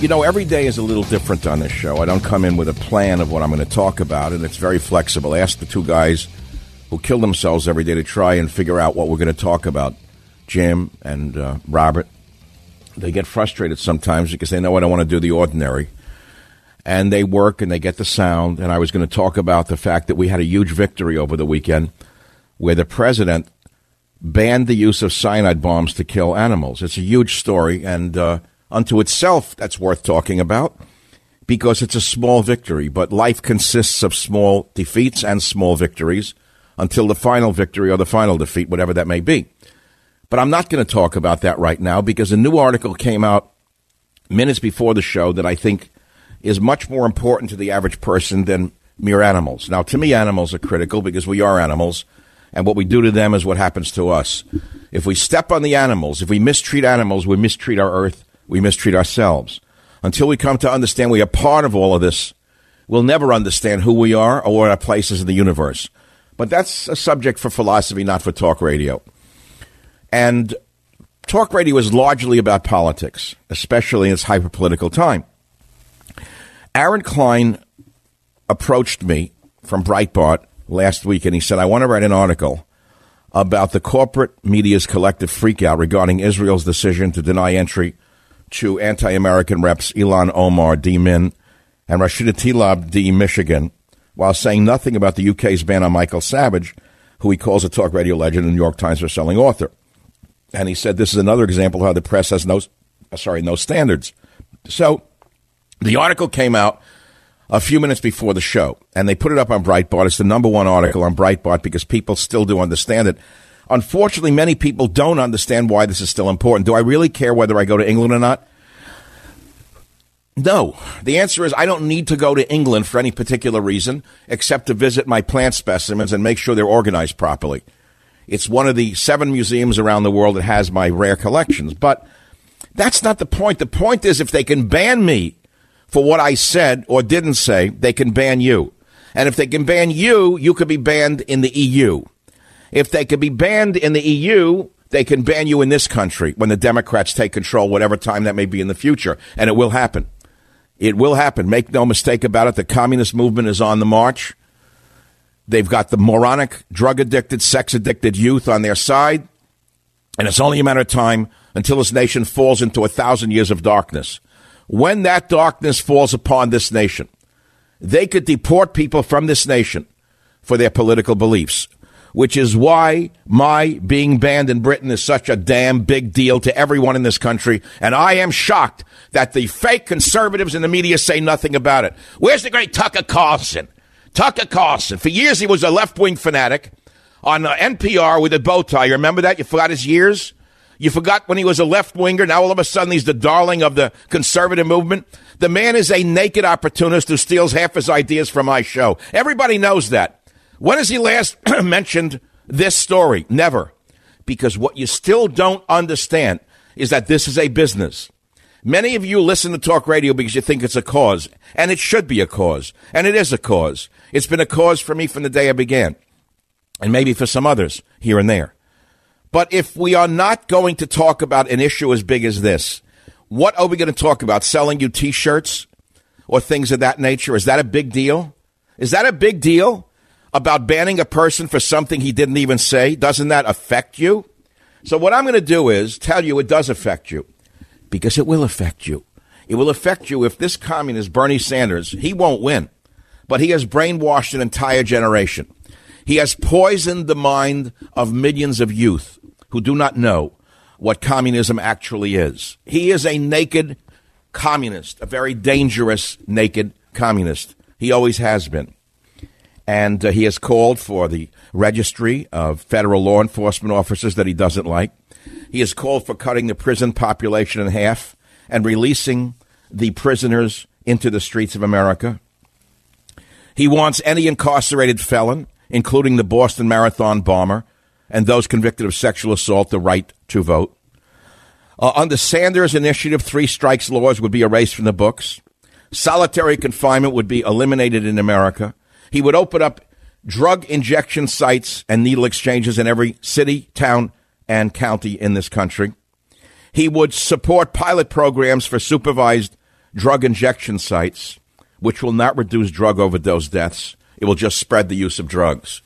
You know, every day is a little different on this show. I don't come in with a plan of what I'm going to talk about, and it's very flexible. I Ask the two guys who kill themselves every day to try and figure out what we're going to talk about, Jim and uh, Robert. They get frustrated sometimes because they know I don't want to do the ordinary. And they work and they get the sound. And I was going to talk about the fact that we had a huge victory over the weekend where the president banned the use of cyanide bombs to kill animals. It's a huge story. And, uh, unto itself that's worth talking about because it's a small victory. But life consists of small defeats and small victories until the final victory or the final defeat, whatever that may be. But I'm not going to talk about that right now because a new article came out minutes before the show that I think is much more important to the average person than mere animals. Now, to me, animals are critical because we are animals, and what we do to them is what happens to us. If we step on the animals, if we mistreat animals, we mistreat our earth, we mistreat ourselves. Until we come to understand we are part of all of this, we'll never understand who we are or what our place is in the universe. But that's a subject for philosophy, not for talk radio. And talk radio is largely about politics, especially in its hyperpolitical time. Aaron Klein approached me from Breitbart last week and he said, I want to write an article about the corporate media's collective freakout regarding Israel's decision to deny entry to anti American reps Ilhan Omar D. Min and Rashida Tlaib D. Michigan, while saying nothing about the UK's ban on Michael Savage, who he calls a talk radio legend and New York Times bestselling author. And he said this is another example of how the press has no, uh, sorry, no standards. So the article came out a few minutes before the show, and they put it up on Breitbart. It's the number one article on Breitbart because people still do understand it. Unfortunately, many people don't understand why this is still important. Do I really care whether I go to England or not? No. The answer is I don't need to go to England for any particular reason except to visit my plant specimens and make sure they're organized properly. It's one of the seven museums around the world that has my rare collections. But that's not the point. The point is if they can ban me for what I said or didn't say, they can ban you. And if they can ban you, you could be banned in the EU. If they could be banned in the EU, they can ban you in this country when the Democrats take control, whatever time that may be in the future. And it will happen. It will happen. Make no mistake about it. The communist movement is on the march. They've got the moronic, drug addicted, sex addicted youth on their side. And it's only a matter of time until this nation falls into a thousand years of darkness. When that darkness falls upon this nation, they could deport people from this nation for their political beliefs which is why my being banned in Britain is such a damn big deal to everyone in this country. And I am shocked that the fake conservatives in the media say nothing about it. Where's the great Tucker Carlson? Tucker Carlson. For years, he was a left wing fanatic on uh, NPR with a bow tie. You remember that? You forgot his years? You forgot when he was a left winger. Now all of a sudden he's the darling of the conservative movement. The man is a naked opportunist who steals half his ideas from my show. Everybody knows that. When has he last mentioned this story? Never. Because what you still don't understand is that this is a business. Many of you listen to talk radio because you think it's a cause, and it should be a cause, and it is a cause. It's been a cause for me from the day I began, and maybe for some others here and there. But if we are not going to talk about an issue as big as this, what are we going to talk about? Selling you t shirts or things of that nature? Is that a big deal? Is that a big deal? About banning a person for something he didn't even say? Doesn't that affect you? So, what I'm going to do is tell you it does affect you because it will affect you. It will affect you if this communist, Bernie Sanders, he won't win, but he has brainwashed an entire generation. He has poisoned the mind of millions of youth who do not know what communism actually is. He is a naked communist, a very dangerous naked communist. He always has been and uh, he has called for the registry of federal law enforcement officers that he doesn't like. He has called for cutting the prison population in half and releasing the prisoners into the streets of America. He wants any incarcerated felon, including the Boston Marathon bomber and those convicted of sexual assault, the right to vote. Uh, under Sanders' initiative, three strikes laws would be erased from the books. Solitary confinement would be eliminated in America. He would open up drug injection sites and needle exchanges in every city, town, and county in this country. He would support pilot programs for supervised drug injection sites, which will not reduce drug overdose deaths. It will just spread the use of drugs.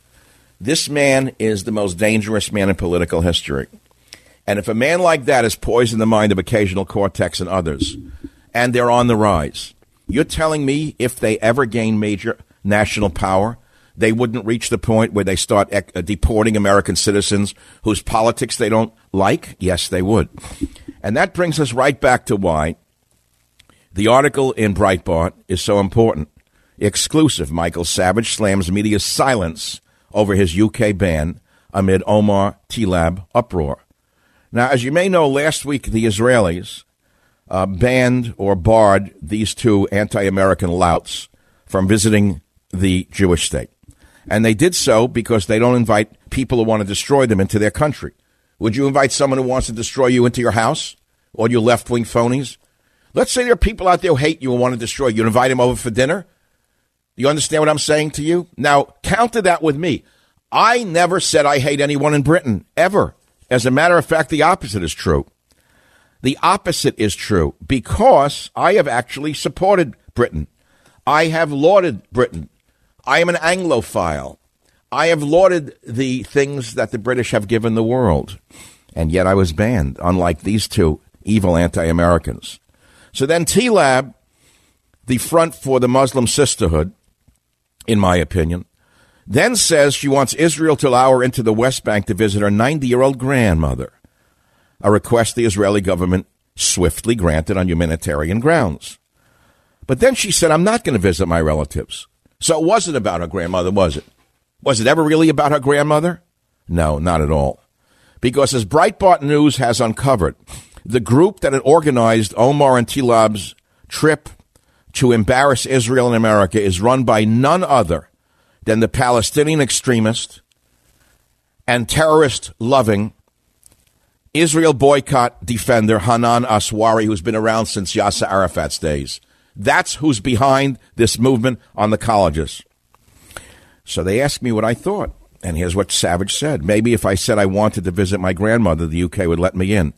This man is the most dangerous man in political history. And if a man like that has poisoned the mind of occasional cortex and others, and they're on the rise, you're telling me if they ever gain major national power, they wouldn't reach the point where they start ec- uh, deporting American citizens whose politics they don't like? Yes, they would. And that brings us right back to why the article in Breitbart is so important. Exclusive Michael Savage slams media's silence over his UK ban amid Omar Tlaib uproar. Now, as you may know, last week the Israelis uh, banned or barred these two anti American louts from visiting the Jewish state. And they did so because they don't invite people who want to destroy them into their country. Would you invite someone who wants to destroy you into your house? All you left wing phonies? Let's say there are people out there who hate you and want to destroy you. You invite them over for dinner? You understand what I'm saying to you? Now, counter that with me. I never said I hate anyone in Britain, ever. As a matter of fact, the opposite is true. The opposite is true because I have actually supported Britain. I have lauded Britain. I am an Anglophile. I have lauded the things that the British have given the world. And yet I was banned, unlike these two evil anti Americans. So then Tlaib, the front for the Muslim sisterhood, in my opinion, then says she wants Israel to allow her into the West Bank to visit her 90 year old grandmother, a request the Israeli government swiftly granted on humanitarian grounds. But then she said, I'm not going to visit my relatives. So it wasn't about her grandmother, was it? Was it ever really about her grandmother? No, not at all. Because as Breitbart News has uncovered, the group that had organized Omar and Tlaib's trip to embarrass Israel and America is run by none other than the Palestinian extremist and terrorist loving Israel boycott defender Hanan Ashrawi, who's been around since Yasser Arafat's days. That's who's behind this movement on the colleges. So they asked me what I thought. And here's what Savage said. Maybe if I said I wanted to visit my grandmother, the UK would let me in,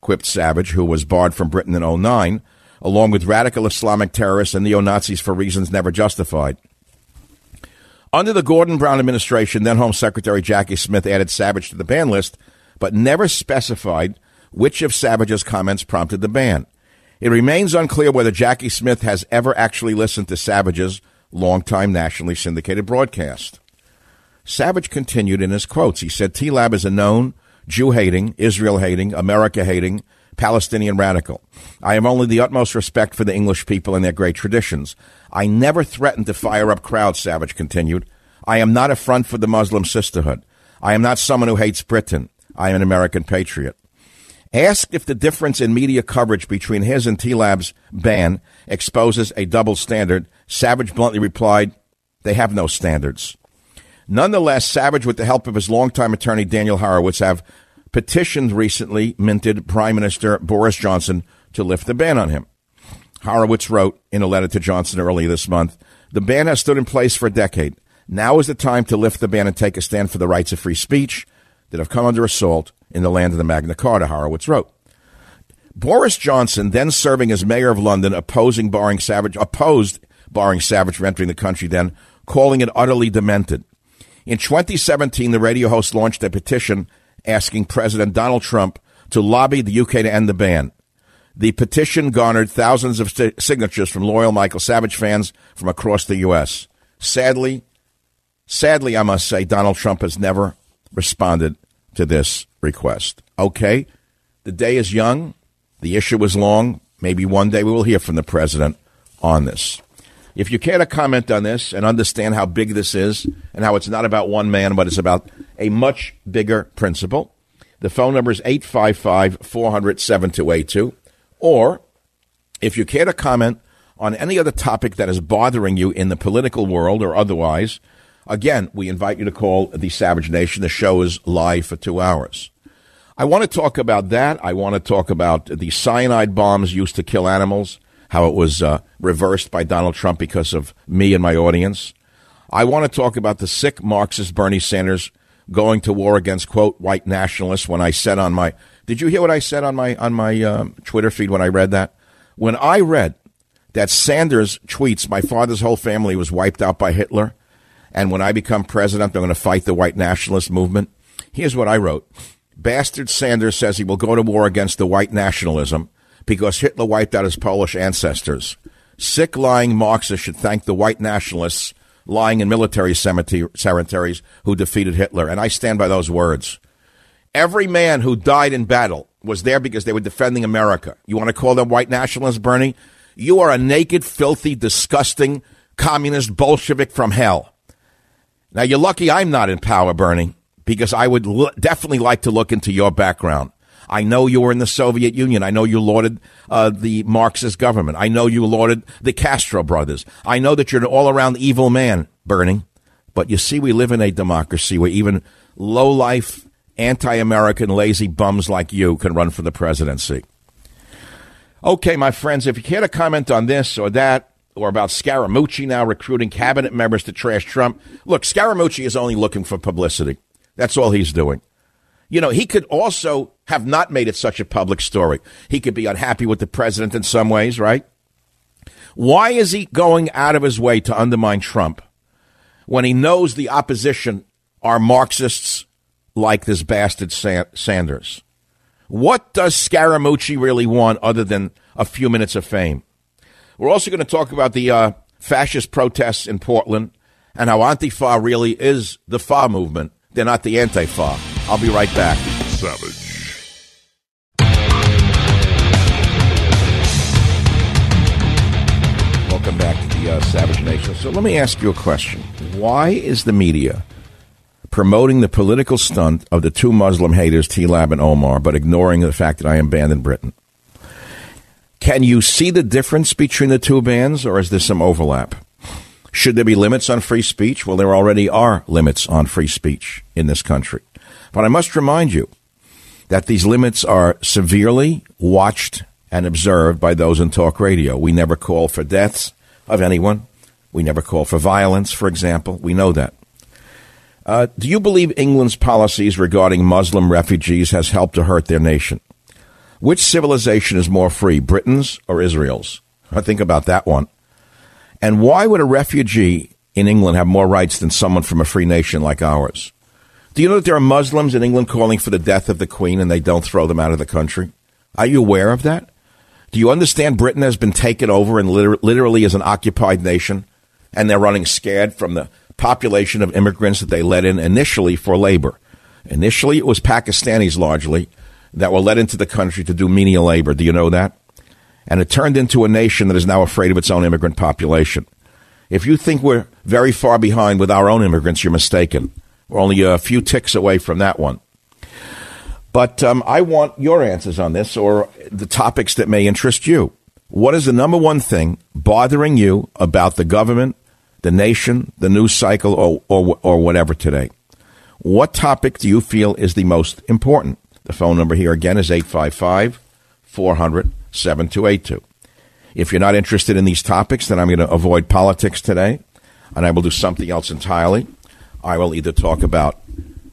quipped Savage, who was barred from Britain in 09, along with radical Islamic terrorists and neo Nazis for reasons never justified. Under the Gordon Brown administration, then Home Secretary Jacqui Smith added Savage to the ban list, but never specified which of Savage's comments prompted the ban. It remains unclear whether Jacqui Smith has ever actually listened to Savage's longtime nationally syndicated broadcast. Savage continued in his quotes. He said, T Lab is a known Jew hating, Israel hating, America hating, Palestinian radical. I have only the utmost respect for the English people and their great traditions. I never threatened to fire up crowds, Savage continued. I am not a front for the Muslim sisterhood. I am not someone who hates Britain. I am an American patriot. Asked if the difference in media coverage between his and Tlaib's ban exposes a double standard, Savage bluntly replied, They have no standards. Nonetheless, Savage, with the help of his longtime attorney Daniel Horowitz, have petitioned recently minted Prime Minister Boris Johnson to lift the ban on him. Horowitz wrote in a letter to Johnson early this month The ban has stood in place for a decade. Now is the time to lift the ban and take a stand for the rights of free speech that have come under assault in the land of the Magna Carta, Horowitz wrote. Boris Johnson, then serving as mayor of London, opposing barring Savage, opposed barring Savage from entering the country, then calling it utterly demented. In 2017, the radio host launched a petition asking President Donald Trump to lobby the UK to end the ban. The petition garnered thousands of st- signatures from loyal Michael Savage fans from across the U.S. Sadly, sadly, I must say, Donald Trump has never responded to this request. Okay, the day is young, the issue is long. Maybe one day we will hear from the president on this. If you care to comment on this and understand how big this is and how it's not about one man, but it's about a much bigger principle, the phone number is 855 400 7282 or If you care to comment on any other topic that is bothering you in the political world or otherwise, again, we invite you to call the Savage Nation. The show is live for two hours. I want to talk about that. I want to talk about the cyanide bombs used to kill animals, how it was uh, reversed by Donald Trump because of me and my audience. I want to talk about the sick Marxist Bernie Sanders going to war against quote white nationalists. When I said on my, did you hear what I said on my on my um, Twitter feed when I read that? When I read that Sanders tweets, my father's whole family was wiped out by Hitler, and when I become president, I'm going to fight the white nationalist movement. Here's what I wrote. Bastard Sanders says he will go to war against the white nationalism because Hitler wiped out his Polish ancestors. Sick, lying Marxists should thank the white nationalists lying in military cemeteries who defeated Hitler. And I stand by those words. Every man who died in battle was there because they were defending America. You want to call them white nationalists, Bernie? You are a naked, filthy, disgusting communist Bolshevik from hell. Now, you're lucky I'm not in power, Bernie, because I would l- definitely like to look into your background. I know you were in the Soviet Union. I know you lauded uh, the Marxist government. I know you lauded the Castro brothers. I know that you're an all around evil man, Bernie. But you see, we live in a democracy where even low life, anti American, lazy bums like you can run for the presidency. Okay, my friends, if you care to comment on this or that, or about Scaramucci now recruiting cabinet members to trash Trump, look, Scaramucci is only looking for publicity. That's all he's doing. You know, he could also have not made it such a public story. He could be unhappy with the president in some ways, right? Why is he going out of his way to undermine Trump when he knows the opposition are Marxists like this bastard Sanders? What does Scaramucci really want other than a few minutes of fame? We're also going to talk about the uh, fascist protests in Portland and how Antifa really is the FA movement. They're not the Antifa. I'll be right back. Savage. Welcome back to the uh, Savage Nation. So let me ask you a question. Why is the media promoting the political stunt of the two Muslim haters, T Lab and Omar, but ignoring the fact that I am banned in Britain? Can you see the difference between the two bans, or is there some overlap? Should there be limits on free speech? Well, there already are limits on free speech in this country. But I must remind you that these limits are severely watched and observed by those in talk radio. We never call for deaths of anyone. We never call for violence, for example. We know that. Uh, do you believe England's policies regarding Muslim refugees has helped to hurt their nation? Which civilization is more free, Britain's or Israel's? I think about that one. And why would a refugee in England have more rights than someone from a free nation like ours? Do you know that there are Muslims in England calling for the death of the Queen and they don't throw them out of the country? Are you aware of that? Do you understand Britain has been taken over and liter- literally is an occupied nation and they're running scared from the population of immigrants that they let in initially for labor? Initially, it was Pakistanis largely that were let into the country to do menial labor. Do you know that? And it turned into a nation that is now afraid of its own immigrant population. If you think we're very far behind with our own immigrants, you're mistaken. We're only a few ticks away from that one. But um, I want your answers on this or the topics that may interest you. What is the number one thing bothering you about the government, the nation, the news cycle, or, or, or whatever today? What topic do you feel is the most important? The phone number here again is 855 400 7282. If you're not interested in these topics, then I'm going to avoid politics today and I will do something else entirely. I will either talk about,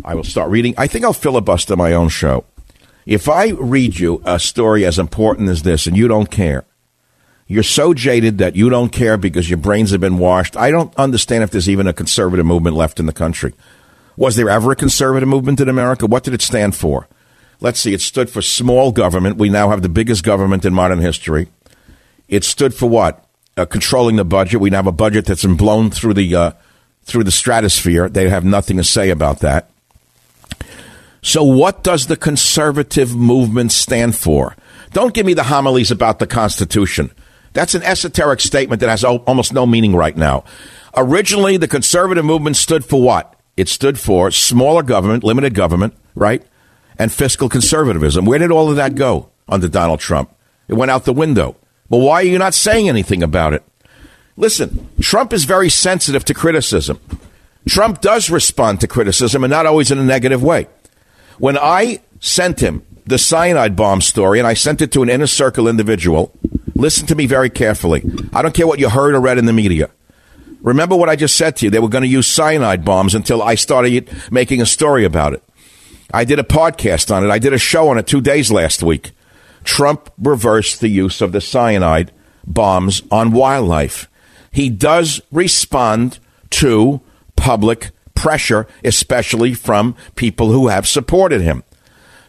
I will start reading. I think I'll filibuster my own show. If I read you a story as important as this and you don't care, you're so jaded that you don't care because your brains have been washed. I don't understand if there's even a conservative movement left in the country. Was there ever a conservative movement in America? What did it stand for? Let's see, it stood for small government. We now have the biggest government in modern history. It stood for what? Uh, controlling the budget. We now have a budget that's been blown through the uh, through the stratosphere. They have nothing to say about that. So, what does the conservative movement stand for? Don't give me the homilies about the Constitution. That's an esoteric statement that has almost no meaning right now. Originally, the conservative movement stood for what? It stood for smaller government, limited government, right? And fiscal conservatism. Where did all of that go under Donald Trump? It went out the window. But why are you not saying anything about it? Listen, Trump is very sensitive to criticism. Trump does respond to criticism and not always in a negative way. When I sent him the cyanide bomb story and I sent it to an inner circle individual, listen to me very carefully. I don't care what you heard or read in the media. Remember what I just said to you. They were going to use cyanide bombs until I started making a story about it. I did a podcast on it. I did a show on it two days last week. Trump reversed the use of the cyanide bombs on wildlife. He does respond to public pressure, especially from people who have supported him.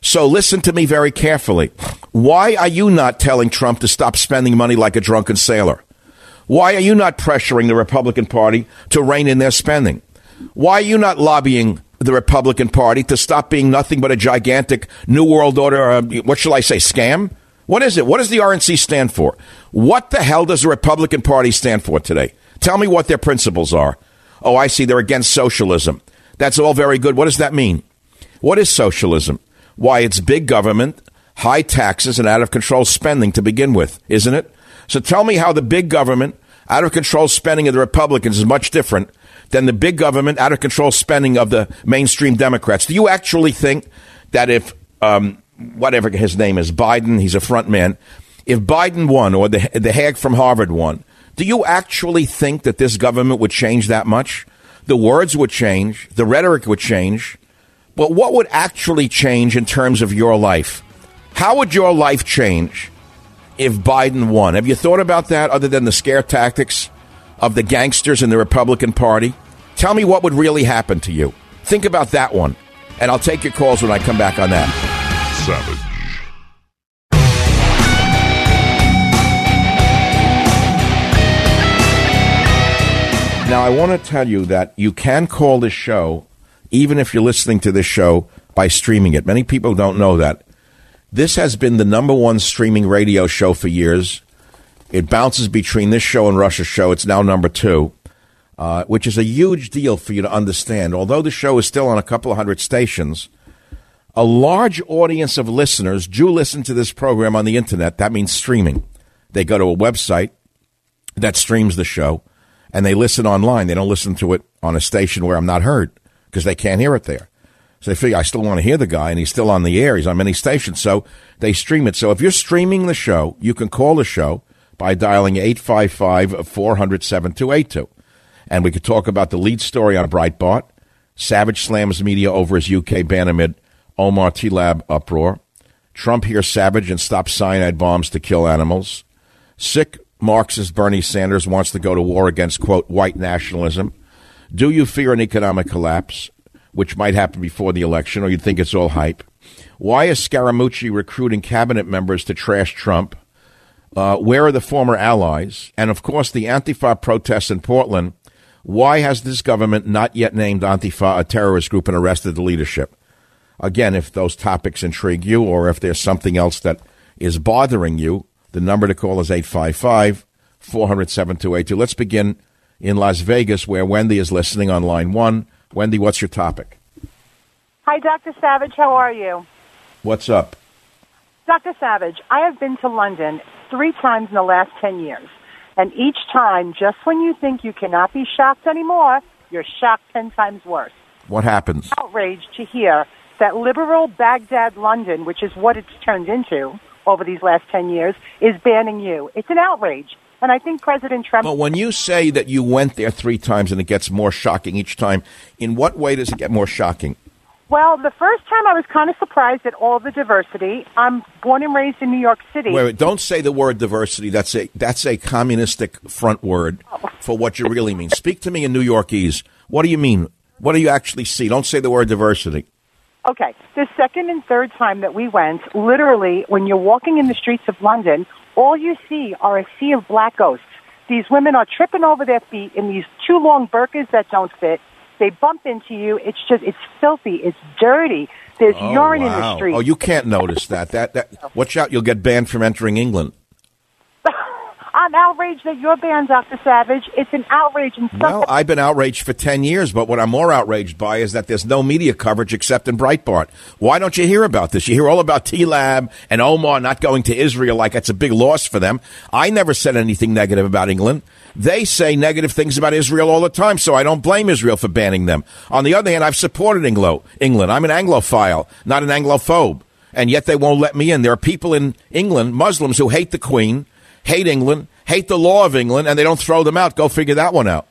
So listen to me very carefully. Why are you not telling Trump to stop spending money like a drunken sailor? Why are you not pressuring the Republican Party to rein in their spending? Why are you not lobbying the Republican Party to stop being nothing but a gigantic New World Order, uh, what shall I say, scam? What is it? What does the RNC stand for? What the hell does the Republican Party stand for today? Tell me what their principles are. Oh, I see. They're against socialism. That's all very good. What does that mean? What is socialism? Why, it's big government, high taxes, and out of control spending to begin with, isn't it? So tell me how the big government, out of control spending of the Republicans is much different than the big government, out of control spending of the mainstream Democrats. Do you actually think that if, um, whatever his name is, Biden, he's a front man, if Biden won or the, the hag from Harvard won, do you actually think that this government would change that much? The words would change, the rhetoric would change, but what would actually change in terms of your life? How would your life change if Biden won? Have you thought about that other than the scare tactics of the gangsters in the Republican Party? Tell me what would really happen to you. Think about that one, and I'll take your calls when I come back on that. Savage. Now, I want to tell you that you can call this show, even if you're listening to this show, by streaming it. Many people don't know that. This has been the number one streaming radio show for years. It bounces between this show and Rush's show. It's now number two, uh, which is a huge deal for you to understand. Although the show is still on a couple of hundred stations, a large audience of listeners do listen to this program on the internet. That means streaming. They go to a website that streams the show and they listen online. They don't listen to it on a station where I'm not heard because they can't hear it there. So they figure I still want to hear the guy and he's still on the air. He's on many stations. So they stream it. So if you're streaming the show, you can call the show by dialing 855 400 7282. And we could talk about the lead story on Breitbart, Savage slams media over his UK ban amid Omar Tlaib uproar, Trump hears Savage and stops cyanide bombs to kill animals, sick Marxist Bernie Sanders wants to go to war against, quote, white nationalism. Do you fear an economic collapse, which might happen before the election, or you think it's all hype? Why is Scaramucci recruiting cabinet members to trash Trump? Uh, where are the former allies? And of course, the Antifa protests in Portland. Why has this government not yet named Antifa a terrorist group and arrested the leadership? Again, if those topics intrigue you or if there's something else that is bothering you, the number to call is 855 400 7282. Let's begin in Las Vegas, where Wendy is listening on line one. Wendy, what's your topic? Hi, Dr. Savage. How are you? What's up? Dr. Savage, I have been to London three times in the last 10 years. And each time, just when you think you cannot be shocked anymore, you're shocked 10 times worse. What happens? Outraged to hear that liberal Baghdad London, which is what it's turned into, over these last 10 years is banning you. It's an outrage. And I think President Trump. But when you say that you went there three times and it gets more shocking each time, in what way does it get more shocking? Well, the first time I was kind of surprised at all the diversity. I'm born and raised in New York City. Wait, wait don't say the word diversity. That's a that's a communistic front word oh. for what you really mean. Speak to me in New Yorkese. What do you mean? What do you actually see? Don't say the word diversity. Okay, the second and third time that we went, literally, when you're walking in the streets of London, all you see are a sea of black ghosts. These women are tripping over their feet in these too long burkas that don't fit. They bump into you. It's just, it's filthy. It's dirty. There's oh, urine wow. in the street. Oh, you can't notice that. That, that. Watch out, you'll get banned from entering England. I'm outraged that you're banned, Dr. Savage. It's an outrage. And well, I've been outraged for 10 years, but what I'm more outraged by is that there's no media coverage except in Breitbart. Why don't you hear about this? You hear all about T-Lab and Omar not going to Israel like it's a big loss for them. I never said anything negative about England. They say negative things about Israel all the time, so I don't blame Israel for banning them. On the other hand, I've supported Anglo- England. I'm an Anglophile, not an Anglophobe. And yet they won't let me in. There are people in England, Muslims, who hate the Queen hate England, hate the law of England, and they don't throw them out. Go figure that one out.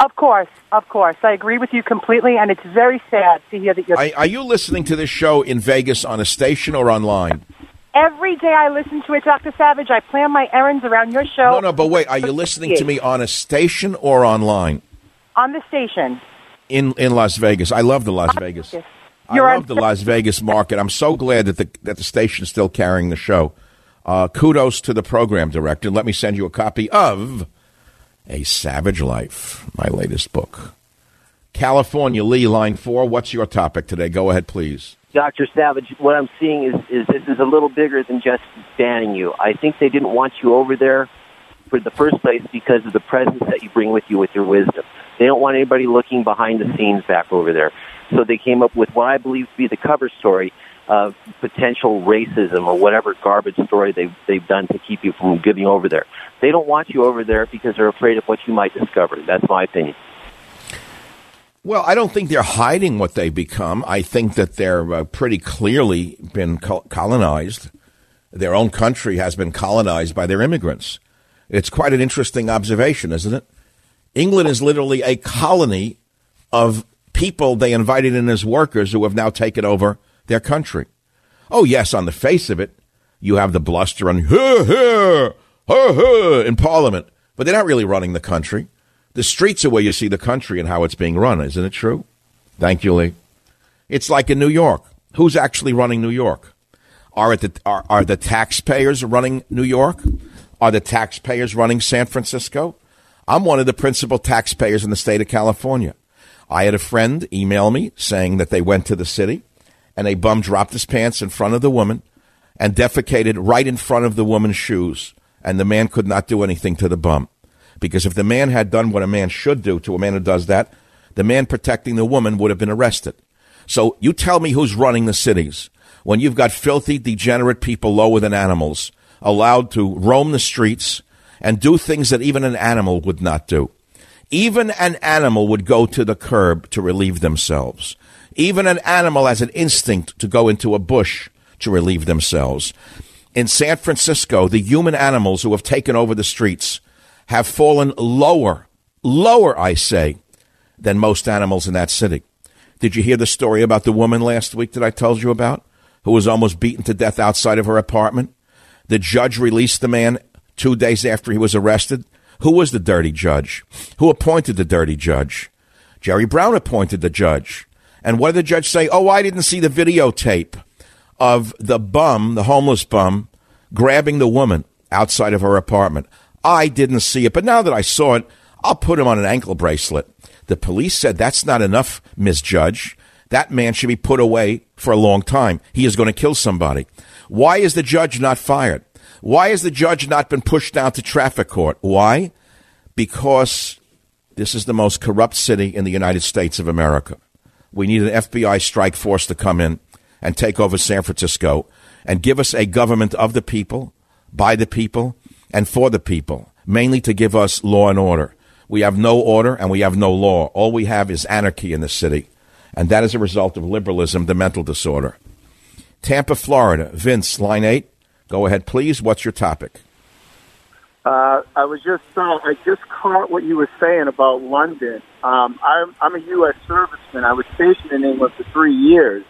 Of course, of course. I agree with you completely, and it's very sad to hear that you're. Are, are you listening to this show in Vegas on a station or online? Every day I listen to it, Dr. Savage. I plan my errands around your show. No, no, but wait. Are you listening to me on a station or online? On the station. In in Las Vegas. I love the Las Vegas. You're I love the Las Vegas market. I'm so glad that the that the station's still carrying the show. Uh, kudos to the program director. Let me send you a copy of A Savage Life, my latest book. California, Lee, line four. What's your topic today? Go ahead, please. Dr. Savage, what I'm seeing is, is this is a little bigger than just banning you. I think they didn't want you over there for the first place because of the presence that you bring with you with your wisdom. They don't want anybody looking behind the scenes back over there. So they came up with what I believe to be the cover story of potential racism or whatever garbage story they've, they've done to keep you from getting over there. They don't want you over there because they're afraid of what you might discover. That's my opinion. Well, I don't think they're hiding what they've become. I think that they're uh, pretty clearly been colonized. Their own country has been colonized by their immigrants. It's quite an interesting observation, isn't it? England is literally a colony of people they invited in as workers who have now taken over their country. Oh, yes, on the face of it, you have the bluster and in Parliament, but they're not really running the country. The streets are where you see the country and how it's being run, isn't it true? Thank you, Lee. It's like in New York. Who's actually running New York? Are, the, are, are the taxpayers running New York? Are the taxpayers running San Francisco? I'm one of the principal taxpayers in the state of California. I had a friend email me saying that they went to the city and a bum dropped his pants in front of the woman and defecated right in front of the woman's shoes. And the man could not do anything to the bum. Because if the man had done what a man should do to a man who does that, the man protecting the woman would have been arrested. So you tell me who's running the cities when you've got filthy, degenerate people lower than animals allowed to roam the streets and do things that even an animal would not do. Even an animal would go to the curb to relieve themselves. Even an animal has an instinct to go into a bush to relieve themselves. In San Francisco, the human animals who have taken over the streets have fallen lower, lower, I say, than most animals in that city. Did you hear the story about the woman last week that I told you about, who was almost beaten to death outside of her apartment? The judge released the man two days after he was arrested. Who was the dirty judge? Who appointed the dirty judge? Jerry Brown appointed the judge. And what did the judge say? Oh, I didn't see the videotape of the bum, the homeless bum, grabbing the woman outside of her apartment. I didn't see it, but now that I saw it, I'll put him on an ankle bracelet. The police said that's not enough, Miss Judge. That man should be put away for a long time. He is going to kill somebody. Why is the judge not fired? Why has the judge not been pushed down to traffic court? Why? Because this is the most corrupt city in the United States of America. We need an FBI strike force to come in and take over San Francisco and give us a government of the people, by the people, and for the people, mainly to give us law and order. We have no order and we have no law. All we have is anarchy in the city. And that is a result of liberalism, the mental disorder. Tampa, Florida. Vince, line eight. Go ahead, please. What's your topic? Uh, I was just uh, I just caught what you were saying about London. Um, I'm I'm a U.S. serviceman. I was stationed in England for three years,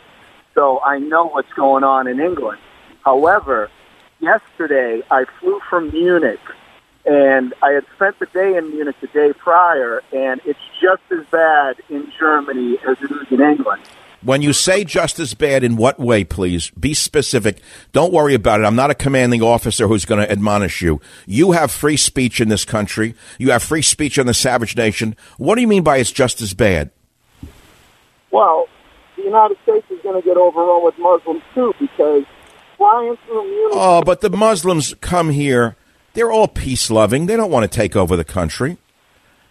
so I know what's going on in England. However, yesterday I flew from Munich, and I had spent the day in Munich the day prior, and it's just as bad in Germany as it is in England. When you say just as bad, in what way, please? Be specific. Don't worry about it. I'm not a commanding officer who's going to admonish you. You have free speech in this country. You have free speech on the Savage Nation. What do you mean by it's just as bad? Well, the United States is going to get overrun with Muslims too because flying through Munich. Oh, but the Muslims come here They're all peace loving. They don't want to take over the country.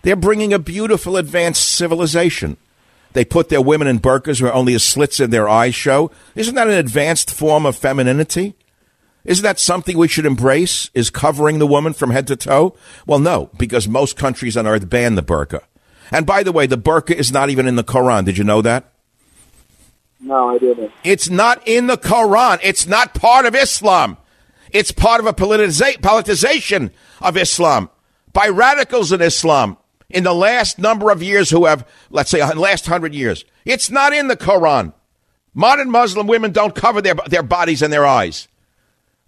They're bringing a beautiful advanced civilization. They put their women in burqas where only the slits in their eyes show. Isn't that an advanced form of femininity? Isn't that something we should embrace? Is covering the woman from head to toe? Well, no, because most countries on earth ban the burqa. And by the way, the burqa is not even in the Quran. Did you know that? No, I didn't. It's not in the Quran. It's not part of Islam. It's part of a politiza- politicization of Islam by radicals in Islam in the last number of years who have, let's say, uh, last hundred years. It's not in the Quran. Modern Muslim women don't cover their, their bodies and their eyes.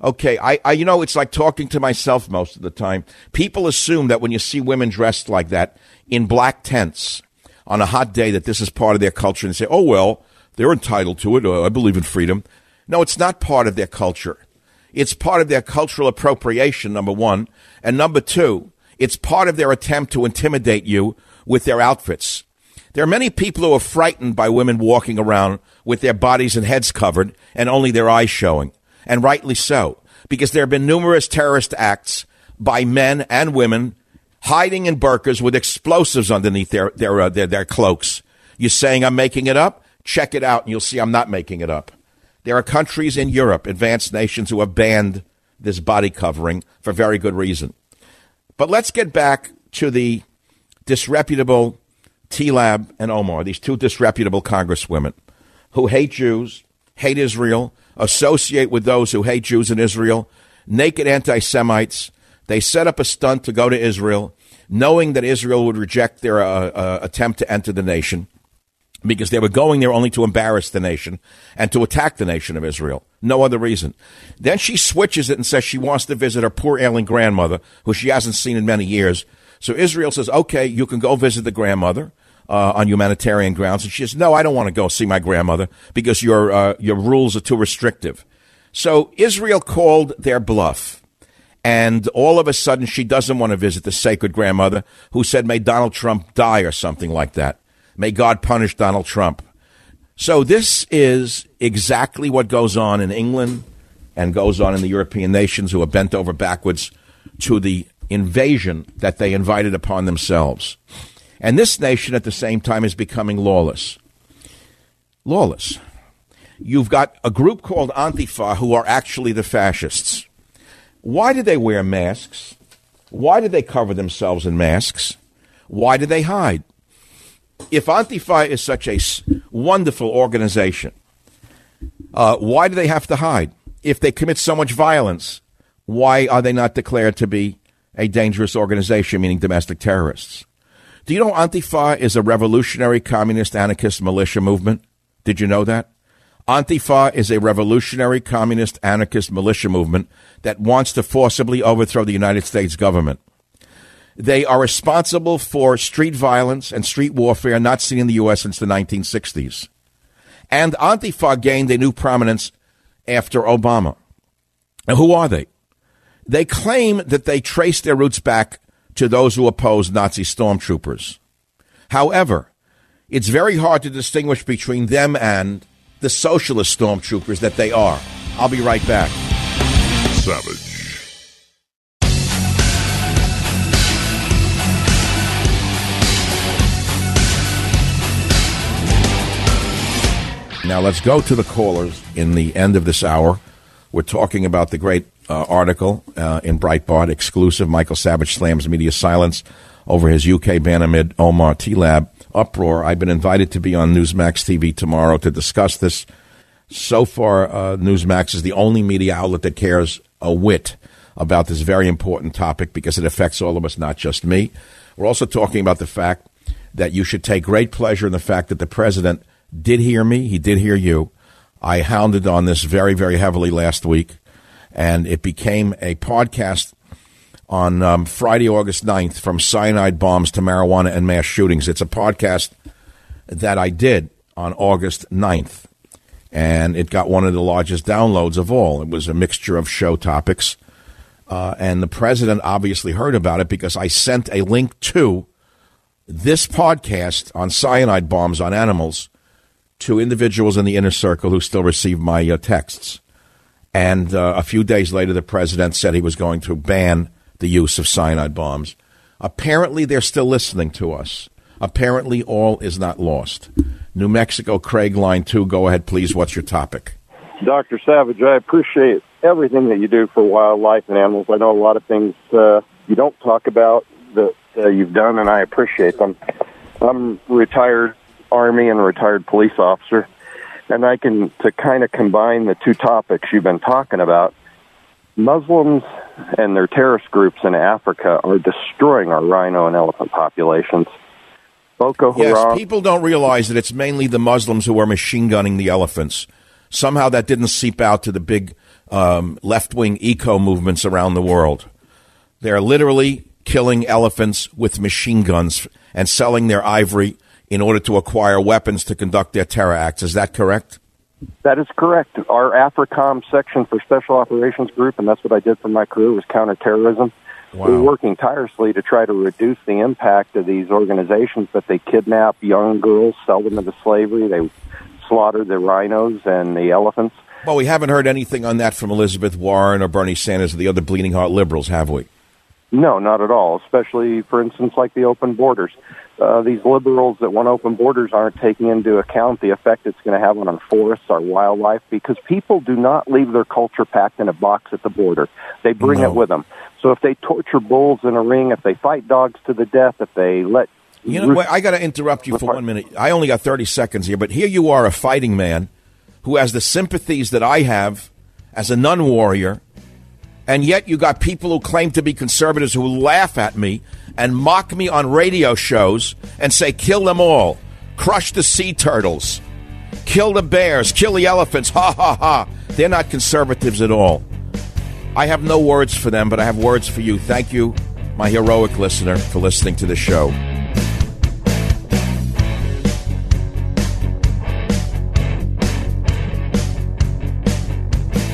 Okay, I, I, you know, it's like talking to myself most of the time. People assume that when you see women dressed like that in black tents on a hot day, that this is part of their culture and say, oh, well, they're entitled to it. Uh, I believe in freedom. No, it's not part of their culture. It's part of their cultural appropriation, number one. And number two, it's part of their attempt to intimidate you with their outfits. There are many people who are frightened by women walking around with their bodies and heads covered and only their eyes showing. And rightly so, because there have been numerous terrorist acts by men and women hiding in burqas with explosives underneath their, their, uh, their, their cloaks. You're saying I'm making it up? Check it out and you'll see I'm not making it up. There are countries in Europe, advanced nations, who have banned this body covering for very good reason. But let's get back to the disreputable Tlaib and Omar, these two disreputable congresswomen who hate Jews, hate Israel, associate with those who hate Jews in Israel, naked anti Semites. They set up a stunt to go to Israel, knowing that Israel would reject their uh, uh, attempt to enter the nation because they were going there only to embarrass the nation and to attack the nation of Israel. No other reason. Then she switches it and says she wants to visit her poor ailing grandmother, who she hasn't seen in many years. So Israel says, okay, you can go visit the grandmother. Uh, on humanitarian grounds, and she says, "No, I don't want to go see my grandmother because your uh, your rules are too restrictive." So Israel called their bluff, and all of a sudden, she doesn't want to visit the sacred grandmother who said, "May Donald Trump die" or something like that. May God punish Donald Trump. So this is exactly what goes on in England and goes on in the European nations who are bent over backwards to the invasion that they invited upon themselves. And this nation at the same time is becoming lawless. Lawless. You've got a group called Antifa who are actually the fascists. Why do they wear masks? Why do they cover themselves in masks? Why do they hide? If Antifa is such a wonderful organization, uh, why do they have to hide? If they commit so much violence, why are they not declared to be a dangerous organization, meaning domestic terrorists? Do you know Antifa is a revolutionary communist anarchist militia movement? Did you know that? Antifa is a revolutionary communist anarchist militia movement that wants to forcibly overthrow the United States government. They are responsible for street violence and street warfare not seen in the U.S. since the 1960s. And Antifa gained a new prominence after Obama. Now, who are they? They claim that they trace their roots back to those who oppose Nazi stormtroopers. However, it's very hard to distinguish between them and the socialist stormtroopers that they are. I'll be right back. Savage. Now let's go to the callers in the end of this hour. We're talking about the great uh, article uh, in Breitbart, exclusive. Michael Savage slams media silence over his UK ban amid Omar Tlaib uproar. I've been invited to be on Newsmax TV tomorrow to discuss this. So far, uh, Newsmax is the only media outlet that cares a whit about this very important topic because it affects all of us, not just me. We're also talking about the fact that you should take great pleasure in the fact that the president did hear me. He did hear you. I hounded on this very, very heavily last week, and it became a podcast on um, Friday, August 9th, from cyanide bombs to marijuana and mass shootings. It's a podcast that I did on August 9th, and it got one of the largest downloads of all. It was a mixture of show topics, uh, and the president obviously heard about it because I sent a link to this podcast on cyanide bombs on animals to individuals in the inner circle who still receive my uh, texts. And uh, a few days later, the president said he was going to ban the use of cyanide bombs. Apparently, they're still listening to us. Apparently, all is not lost. New Mexico, Craig, line two. Go ahead, please. What's your topic? Dr. Savage, I appreciate everything that you do for wildlife and animals. I know a lot of things uh, you don't talk about that uh, you've done, and I appreciate them. I'm retired Army and retired police officer, and I can to kind of combine the two topics you've been talking about. Muslims and their terrorist groups in Africa are destroying our rhino and elephant populations. Boko Haram. Yes, people don't realize that it's mainly the Muslims who are machine gunning the elephants. Somehow that didn't seep out to the big um, left wing eco movements around the world. They're literally killing elephants with machine guns and selling their ivory in order to acquire weapons to conduct their terror acts. Is that correct? That is correct. Our AFRICOM section for Special Operations Group, and that's what I did for my career, was counterterrorism. Wow. We're working tirelessly to try to reduce the impact of these organizations, but they kidnap young girls, sell them into slavery, they slaughter the rhinos and the elephants. Well, we haven't heard anything on that from Elizabeth Warren or Bernie Sanders or the other bleeding heart liberals, have we? No, not at all. Especially, for instance, like the open borders. Uh, these liberals that want open borders aren't taking into account the effect it's going to have on our forests, our wildlife, because people do not leave their culture packed in a box at the border. They bring no. it with them. So if they torture bulls in a ring, if they fight dogs to the death, if they let you know, what? I got to interrupt you for one minute. I only got 30 seconds here, but here you are, a fighting man who has the sympathies that I have as a nun warrior, and yet you got people who claim to be conservatives who laugh at me and mock me on radio shows and say, kill them all, crush the sea turtles, kill the bears, kill the elephants, ha ha ha. They're not conservatives at all. I have no words for them, but I have words for you. Thank you, my heroic listener, for listening to the show.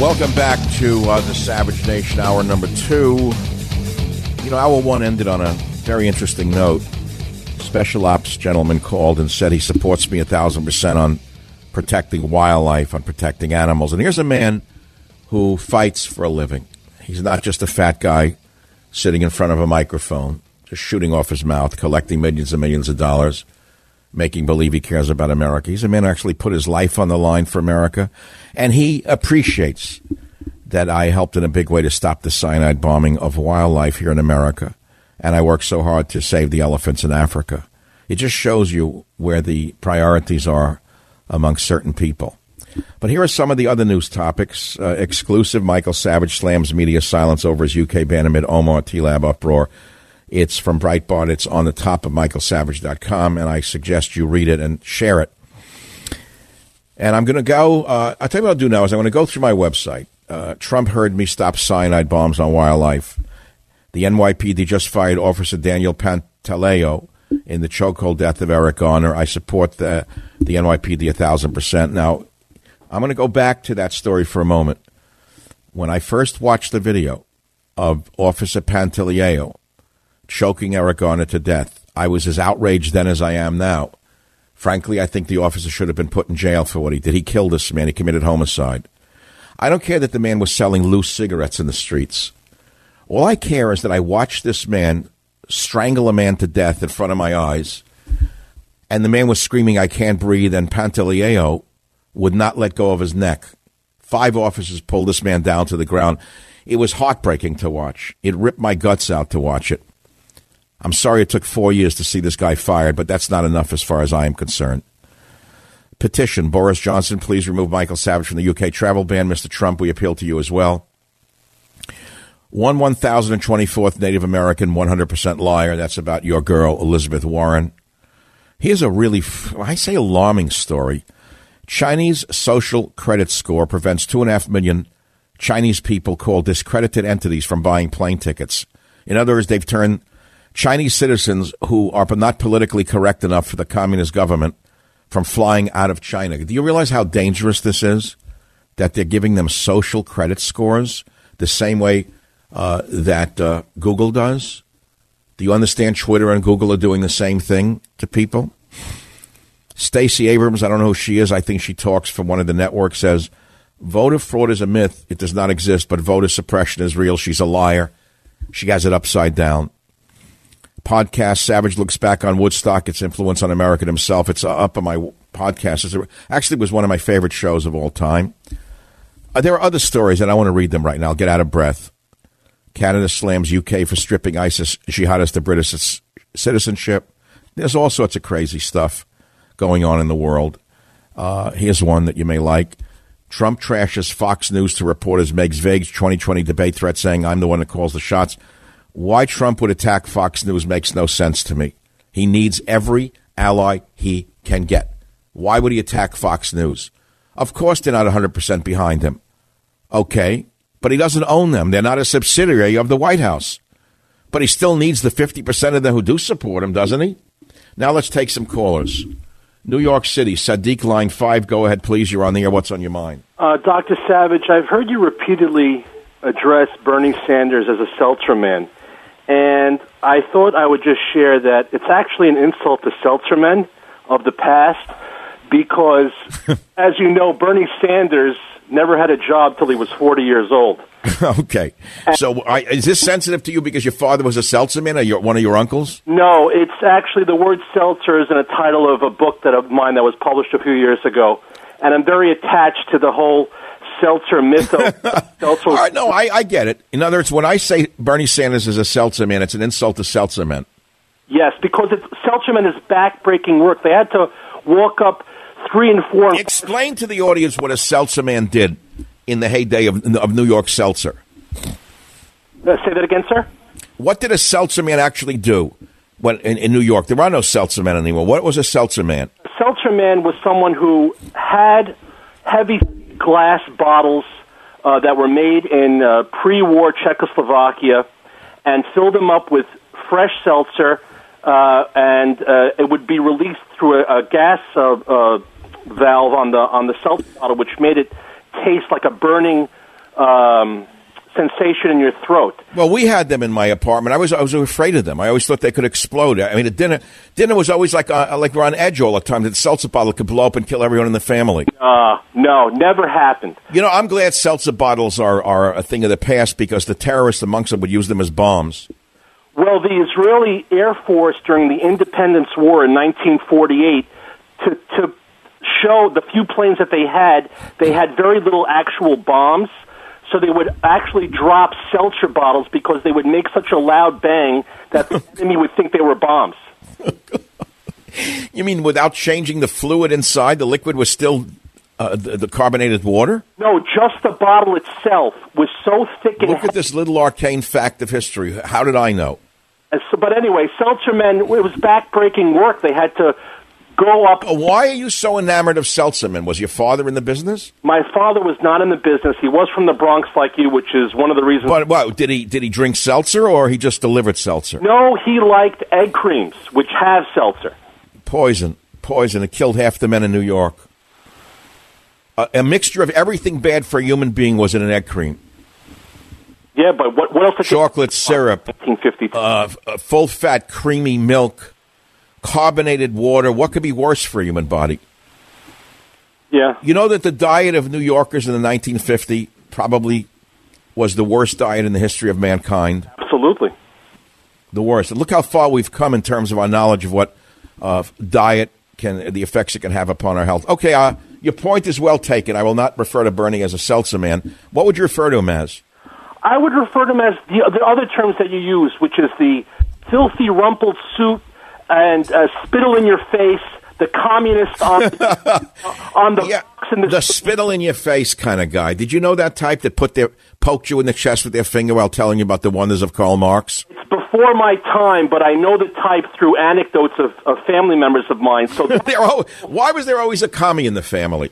Welcome back to uh, the Savage Nation, hour number two. You know, hour one ended on a very interesting note. Special ops gentleman called and said he supports me a thousand percent on protecting wildlife, on protecting animals. And here's a man who fights for a living. He's not just a fat guy sitting in front of a microphone, just shooting off his mouth, collecting millions and millions of dollars, making believe he cares about America. He's a man who actually put his life on the line for America. And he appreciates that I helped in a big way to stop the cyanide bombing of wildlife here in America. And I worked so hard to save the elephants in Africa. It just shows you where the priorities are among certain people. But here are some of the other news topics. Uh, exclusive Michael Savage slams media silence over his UK ban amid Omar Tlaib uproar. It's from Breitbart. It's on the top of michaelsavage.com, and I suggest you read it and share it. And I'm going to go. Uh, I'll tell you what I'll do now is I'm going to go through my website. Uh, Trump heard me stop cyanide bombs on wildlife. The NYPD just fired Officer Daniel Pantaleo in the chokehold death of Eric Garner. I support the, the NYPD a thousand percent. Now, I'm going to go back to that story for a moment. When I first watched the video of Officer Pantaleo choking Eric Garner to death, I was as outraged then as I am now. Frankly, I think the officer should have been put in jail for what he did. He killed this man. He committed homicide. I don't care that the man was selling loose cigarettes in the streets. All I care is that I watched this man strangle a man to death in front of my eyes, and the man was screaming, I can't breathe, and Pantaleo would not let go of his neck. Five officers pulled this man down to the ground. It was heartbreaking to watch. It ripped my guts out to watch it. I'm sorry it took four years to see this guy fired, but that's not enough as far as I am concerned. Petition Boris Johnson, please remove Michael Savage from the UK travel ban. Mr. Trump, we appeal to you as well. One 1024th Native American 100% liar. That's about your girl, Elizabeth Warren. Here's a really, I say, alarming story. Chinese social credit score prevents two and a half million Chinese people called discredited entities from buying plane tickets In other words, they've turned Chinese citizens who are not politically correct enough for the communist government from flying out of China. Do you realize how dangerous this is? That they're giving them social credit scores the same way uh, that uh, Google does? Do you understand Twitter and Google are doing the same thing to people? Stacey Abrams, I don't know who she is. I think she talks from one of the networks, says voter fraud is a myth. It does not exist, but voter suppression is real. She's a liar. She has it upside down. Podcast Savage looks back on Woodstock, its influence on American himself. It's up on my podcast. Actually was one of my favorite shows of all time. Uh, there are other stories, and I want to read them right now. I'll get out of breath. Canada slams UK for stripping ISIS jihadists to British citizenship. There's all sorts of crazy stuff going on in the world. Uh, here's one that you may like. Trump trashes Fox News to reporters Meg's vague 2020 debate threat saying, I'm the one that calls the shots. Why Trump would attack Fox News makes no sense to me. He needs every ally he can get. Why would he attack Fox News? Of course, they're not 100% behind him. Okay, but he doesn't own them. They're not a subsidiary of the White House. But he still needs the 50% of them who do support him, doesn't he? Now let's take some callers. New York City, Sadiq, line five. Go ahead, please. You're on the air. What's on your mind? Uh, Dr. Savage, I've heard you repeatedly address Bernie Sanders as a seltzer man. And I thought I would just share that it's actually an insult to seltzer men of the past because, as you know, Bernie Sanders never had a job till he was 40 years old. okay. So I, is this sensitive to you because your father was a seltzer man or your, one of your uncles? No, it's actually the word seltzer is in a title of a book that of mine that was published a few years ago. And I'm very attached to the whole seltzer mythos. seltzer. Right, no, I, I get it. In other words, when I say Bernie Sanders is a seltzer man, it's an insult to seltzer men. Yes, because it's, seltzer men is backbreaking work. They had to walk up three and four. Explain to the audience what a seltzer man did in the heyday of, of New York seltzer. Uh, say that again, sir. What did a seltzer man actually do when in, in New York? There are no seltzer men anymore. What was a seltzer man? A seltzer man was someone who had heavy glass bottles uh, that were made in uh, pre-war Czechoslovakia and filled them up with fresh seltzer, uh, and uh, it would be released through a, a gas uh, uh, valve on the on the seltzer bottle, which made it taste like a burning um, sensation in your throat. Well, we had them in my apartment. I was I was afraid of them. I always thought they could explode. I mean, at dinner dinner was always like uh, like we're on edge all the time. That seltzer bottle could blow up and kill everyone in the family. Uh, no, never happened. You know, I'm glad seltzer bottles are are a thing of the past because the terrorists amongst them would use them as bombs. Well, the Israeli Air Force during the Independence War in 1948 to to show the few planes that they had, they had very little actual bombs. So they would actually drop seltzer bottles because they would make such a loud bang that the enemy would think they were bombs. You mean without changing the fluid inside, the liquid was still uh, the, the, carbonated water? No, just the bottle itself was so thick and. Look at this little arcane fact of history. How did I know? So, but anyway, seltzer men, it was backbreaking work. They had to go up. Why are you so enamored of Seltzerman? Was your father in the business? My father was not in the business. He was from the Bronx, like you, which is one of the reasons. But what did he did he drink seltzer or he just delivered seltzer? No, he liked egg creams, which have seltzer. Poison, poison. It killed half the men in New York. A, a mixture of everything bad for a human being was in an egg cream. Yeah, but what, what else? Chocolate syrup, 1952. Uh, full fat, creamy milk, carbonated water. What could be worse for a human body? Yeah. You know that the diet of New Yorkers in the 1950 probably was the worst diet in the history of mankind. Absolutely. The worst. And look how far we've come in terms of our knowledge of what uh, diet can, the effects it can have upon our health. Okay, uh, your point is well taken. I will not refer to Bernie as a seltzer man. What would you refer to him as? I would refer to him as the, the other terms that you use, which is the filthy, rumpled suit and uh, spittle in your face, the communist on, on the yeah, the, the spittle in your face kind of guy. Did you know that type that put their poked you in the chest with their finger while telling you about the wonders of Karl Marx? It's before my time, but I know the type through anecdotes of, of family members of mine. So why was there always a commie in the family?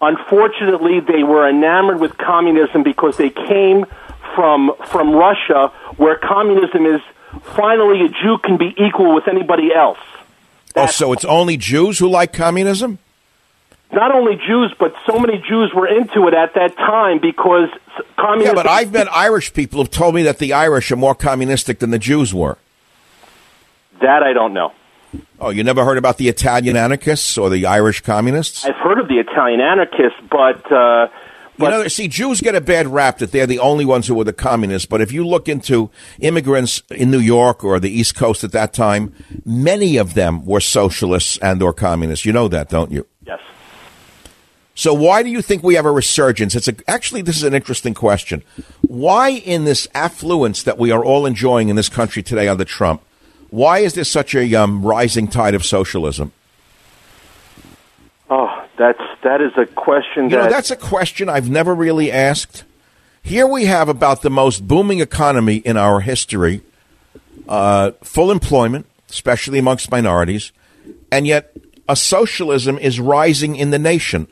Unfortunately, they were enamored with communism because they came from from Russia, where communism is finally a Jew can be equal with anybody else. oh, so it's only Jews who like communism? Not only Jews, but so many Jews were into it at that time because s- Yeah, but I've met Irish people who've told me that the Irish are more communistic than the Jews were. that I don't know. Oh, you never heard about the Italian anarchists or the Irish communists? I've heard of the Italian anarchists, but uh, You know, see, Jews get a bad rap that they're the only ones who were the communists. But if you look into immigrants in New York or the East Coast at that time, many of them were socialists and or communists. You know that, don't you? yes. So why do you think we have a resurgence? It's a, actually this is an interesting question. Why in this affluence that we are all enjoying in this country today under Trump, why is there such a um, rising tide of socialism? Oh, that's that is a question You that know, that's a question I've never really asked. Here we have about the most booming economy in our history, uh, full employment, especially amongst minorities, and yet a socialism is rising in the nation.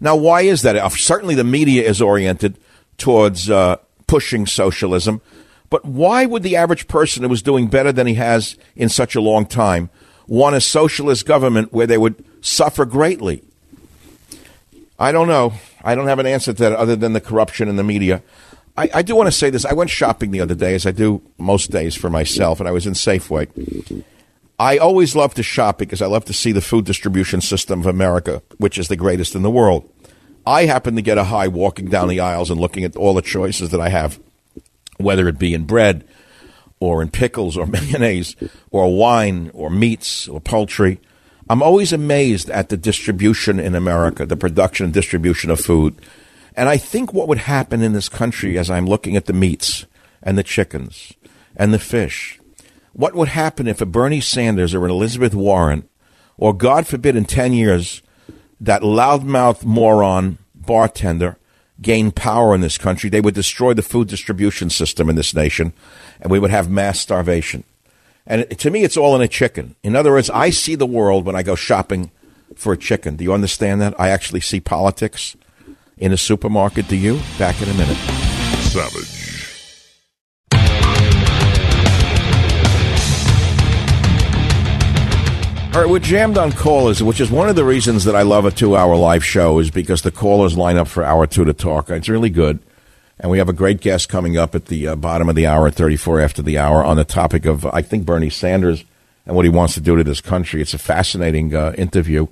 Now, why is that? Uh, Certainly the media is oriented towards uh, pushing socialism, but why would the average person who was doing better than he has in such a long time want a socialist government where they would suffer greatly? I don't know. I don't have an answer to that other than the corruption in the media. I, I do want to say this. I went shopping the other day, as I do most days for myself, and I was in Safeway. I always love to shop because I love to see the food distribution system of America, which is the greatest in the world. I happen to get a high walking down the aisles and looking at all the choices that I have, whether it be in bread or in pickles or mayonnaise or wine or meats or poultry. I'm always amazed at the distribution in America, the production and distribution of food. And I think what would happen in this country as I'm looking at the meats and the chickens and the fish, what would happen if a Bernie Sanders or an Elizabeth Warren, or God forbid in 10 years, that loudmouth moron bartender gained power in this country, they would destroy the food distribution system in this nation, and we would have mass starvation. And to me, it's all in a chicken. In other words, I see the world when I go shopping for a chicken. Do you understand that? I actually see politics in a supermarket. Do you? Back in a minute. Savage. All right, we're jammed on callers, which is one of the reasons that I love a two-hour live show, is because the callers line up for hour two to talk. It's really good, and we have a great guest coming up at the uh, bottom of the hour, thirty-four after the hour, on the topic of I think Bernie Sanders and what he wants to do to this country. It's a fascinating uh, interview,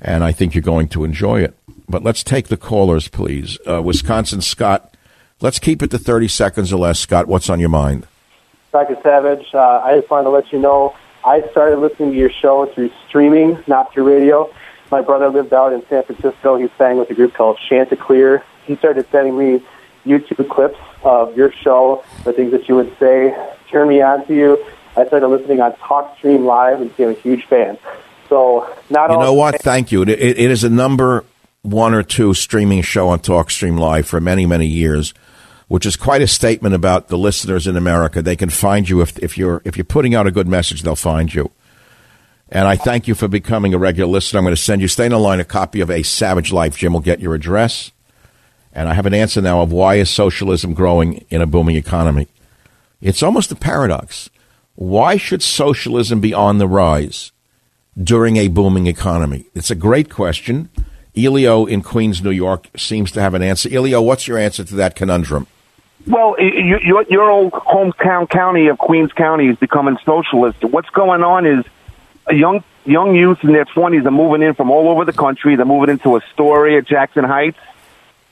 and I think you're going to enjoy it. But let's take the callers, please. Uh, Wisconsin Scott, let's keep it to thirty seconds or less. Scott, what's on your mind? Dr. Savage, uh, I just wanted to let you know I started listening to your show through streaming, not through radio. My brother lived out in San Francisco. He sang with a group called Chanticleer. He started sending me YouTube clips of your show, the things that you would say, turn me on to you. I started listening on TalkStream Live and became a huge fan. So not You know what? Thank you. It, it, it is a number one or two streaming show on TalkStream Live for many, many years, which is quite a statement about the listeners in America. They can find you if, if you're if you're putting out a good message, they'll find you. And I thank you for becoming a regular listener. I'm going to send you, stay in the line, a copy of A Savage Life. Jim will get your address. And I have an answer now of why is socialism growing in a booming economy? It's almost a paradox. Why should socialism be on the rise during a booming economy? It's a great question. Elio in Queens, New York seems to have an answer. Elio, what's your answer to that conundrum? Well, you, your, old hometown county of Queens County is becoming socialist. What's going on is young young youth in their twenties are moving in from all over the country. They're moving into Astoria, Jackson Heights,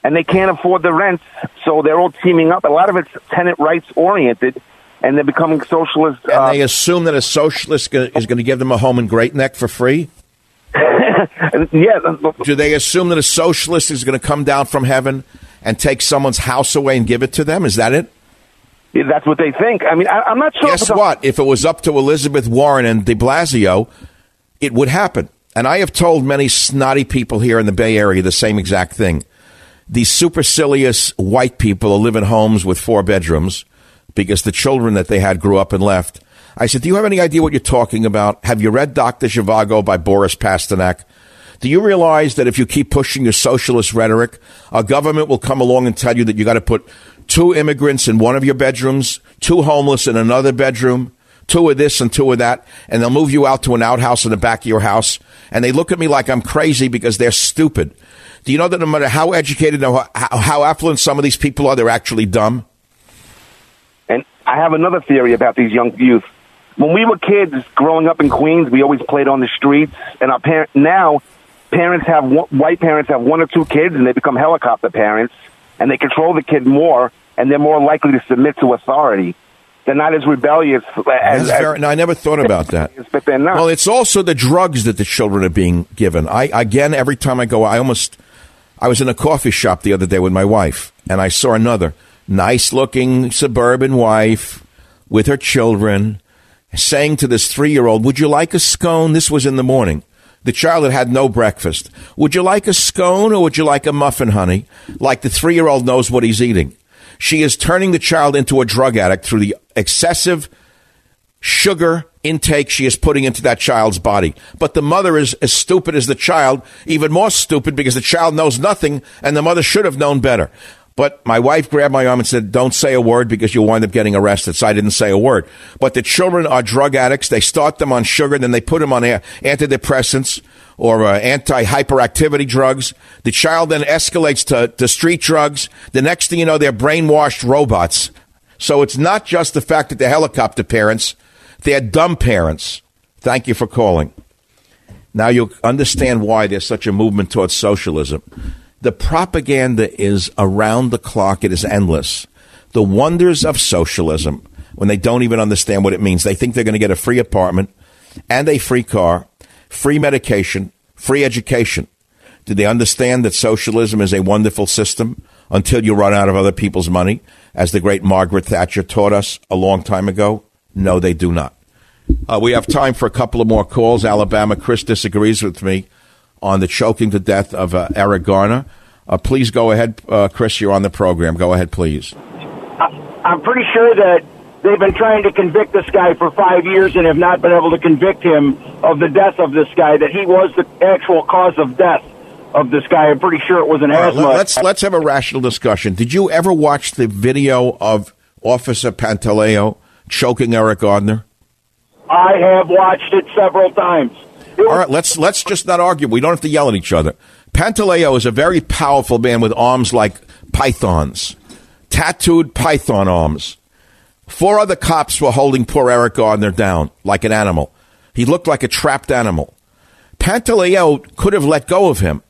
and they can't afford the rents, so they're all teaming up. A lot of it's tenant rights oriented, and they're becoming socialist. And uh, they assume that a socialist is going to give them a home in Great Neck for free? yeah, Do they assume that a socialist is going to come down from heaven and take someone's house away and give it to them? Is that it? that's what they think. I mean, I, I'm not sure. Guess what? If it was up to Elizabeth Warren and de Blasio, it would happen. And I have told many snotty people here in the Bay Area the same exact thing. These supercilious white people who live in homes with four bedrooms because the children that they had grew up and left. I said, Do you have any idea what you're talking about? Have you read Dr. Zhivago by Boris Pasternak? Do you realize that if you keep pushing your socialist rhetoric, a government will come along and tell you that you got to put two immigrants in one of your bedrooms, two homeless in another bedroom, two of this and two of that, and they'll move you out to an outhouse in the back of your house, and they look at me like I'm crazy because they're stupid. Do you know that no matter how educated or how, how affluent some of these people are, they're actually dumb? And I have another theory about these young youth. When we were kids growing up in Queens, we always played on the streets, and our parents now parents have one, white parents have one or two kids, and they become helicopter parents, and they control the kid more, and they're more likely to submit to authority. They're not as rebellious as. as no, I never thought about that. But they're not. Well, it's also the drugs that the children are being given. I again, every time I go, I almost. I was in a coffee shop the other day with my wife, and I saw another nice-looking suburban wife with her children saying to this three-year-old, "Would you like a scone?" This was in the morning. The child had had no breakfast. Would you like a scone or would you like a muffin, honey? Like the three-year-old knows what he's eating. She is turning the child into a drug addict through the excessive sugar intake she is putting into that child's body. But the mother is as stupid as the child, even more stupid because the child knows nothing and the mother should have known better. But my wife grabbed my arm and said, Don't say a word because you'll wind up getting arrested. So I didn't say a word. But the children are drug addicts. They start them on sugar, then they put them on antidepressants or uh, anti hyperactivity drugs. The child then escalates to, to street drugs. The next thing you know, they're brainwashed robots. So it's not just the fact that they're helicopter parents, they're dumb parents. Thank you for calling. Now you'll understand why there's such a movement towards socialism. The propaganda is around the clock, it is endless. The wonders of socialism, when they don't even understand what it means, they think they're going to get a free apartment and a free car, free medication, free education. Do they understand that socialism is a wonderful system until you run out of other people's money, as the great Margaret Thatcher taught us a long time ago? No, they do not. Uh, we have time for a couple of more calls. Alabama, Chris disagrees with me on the choking to death of uh, Eric Garner. Uh, please go ahead, uh, Chris. You're on the program. Go ahead, please. I'm pretty sure that they've been trying to convict this guy for five years and have not been able to convict him of the death of this guy. That he was the actual cause of death of this guy. I'm pretty sure it was an All asthma. Right, let's let's have a rational discussion. Did you ever watch the video of Officer Pantaleo choking Eric Gardner? I have watched it several times. All right, let's let's just not argue. We don't have to yell at each other. Pantaleo is a very powerful man with arms like pythons, tattooed python arms. Four other cops were holding poor Eric Gardner down like an animal. He looked like a trapped animal. Pantaleo could have let go of him.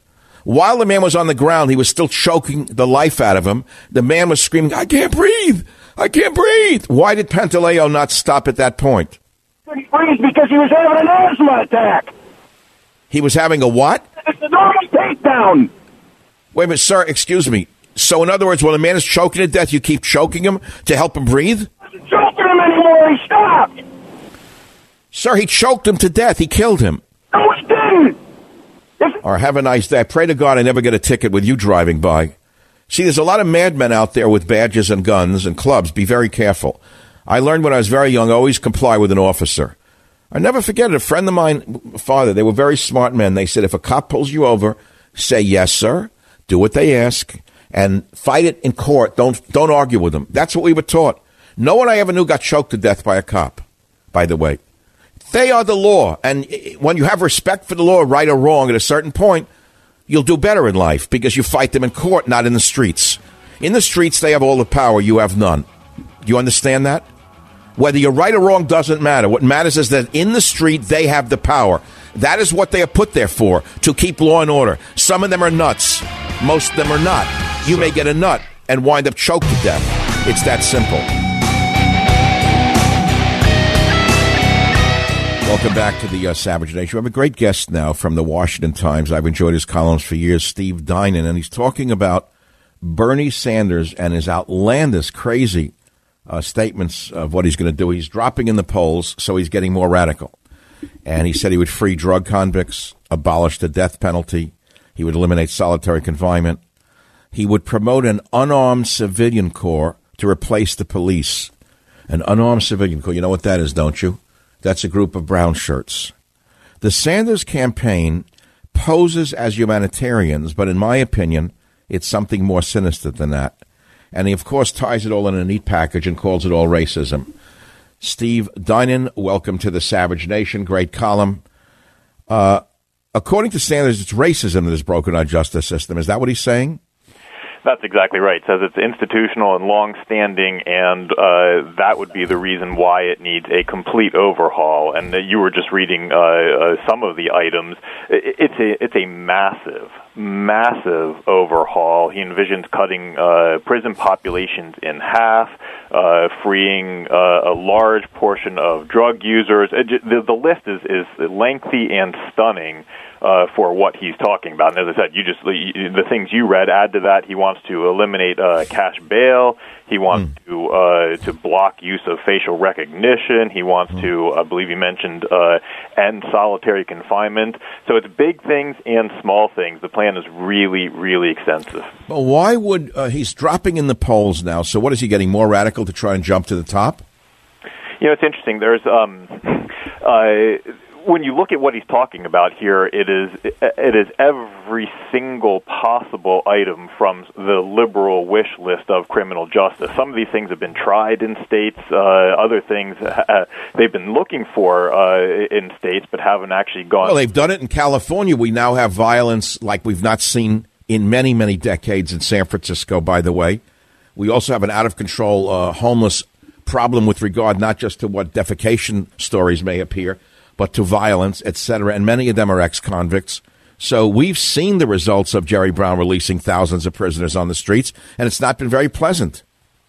While the man was on the ground, he was still choking the life out of him. The man was screaming, I can't breathe! I can't breathe! Why did Pantaleo not stop at that point? Breathe because he was having an asthma attack. He was having a what? It's a normal takedown. Wait a minute, sir, excuse me. So, in other words, when a man is choking to death, you keep choking him to help him breathe? Choking him anymore. He stopped. Sir, he choked him to death. He killed him. No, he didn't. Or have a nice day. I pray to God I never get a ticket with you driving by. See, there's a lot of madmen out there with badges and guns and clubs. Be very careful. I learned when I was very young, always comply with an officer. I never forget it. A friend of mine, father, they were very smart men. They said, if a cop pulls you over, say yes, sir. Do what they ask and fight it in court. Don't don't argue with them. That's what we were taught. No one I ever knew got choked to death by a cop. By the way, they are the law, and when you have respect for the law, right or wrong, at a certain point, you'll do better in life because you fight them in court, not in the streets. In the streets, they have all the power. You have none. You understand that? Whether you're right or wrong doesn't matter. What matters is that in the street, they have the power. That is what they are put there for, to keep law and order. Some of them are nuts. Most of them are not. You may get a nut and wind up choked to death. It's that simple. Welcome back to the uh, Savage Nation. We have a great guest now from the Washington Times. I've enjoyed his columns for years, Steve Dinan, and he's talking about Bernie Sanders and his outlandish, crazy uh, statements of what he's going to do. He's dropping in the polls, so he's getting more radical. And he said he would free drug convicts, abolish the death penalty, he would eliminate solitary confinement, he would promote an unarmed civilian corps to replace the police. An unarmed civilian corps. You know what that is, don't you? That's a group of brown shirts. The Sanders campaign poses as humanitarians, but in my opinion, it's something more sinister than that. And he, of course, ties it all in a neat package and calls it all racism. Steve Dinan, welcome to the Savage Nation. Great column. Uh, according to Sanders, it's racism that has broken our justice system. Is that what he's saying? That's exactly right. It says it's institutional and long-standing, and uh, that would be the reason why it needs a complete overhaul. And uh, you were just reading uh, uh, some of the items. It's a it's a massive, massive overhaul. He envisions cutting uh, prison populations in half, uh, freeing uh, a large portion of drug users. The, the list is is lengthy and stunning uh, for what he's talking about. And as I said, you just the things you read add to that. He wants to eliminate uh, cash bail. He wants mm. to uh, to block use of facial recognition. He wants mm. to, I believe you mentioned, uh, end solitary confinement. So it's big things and small things. The plan is really, really extensive. But why would uh, he's dropping in the polls now? So what is he getting more radical to try and jump to the top? You know, it's interesting. There's um, uh, when you look at what he's talking about here, it is it is every single possible item from the liberal wish list of criminal justice. Some of these things have been tried in states. Uh, other things uh, they've been looking for uh, in states, but haven't actually gone. Well, they've done it in California. We now have violence like we've not seen in many many decades in San Francisco. By the way, we also have an out of control uh, homeless problem with regard not just to what defecation stories may appear but to violence, etc. And many of them are ex convicts. So we've seen the results of Jerry Brown releasing thousands of prisoners on the streets, and it's not been very pleasant.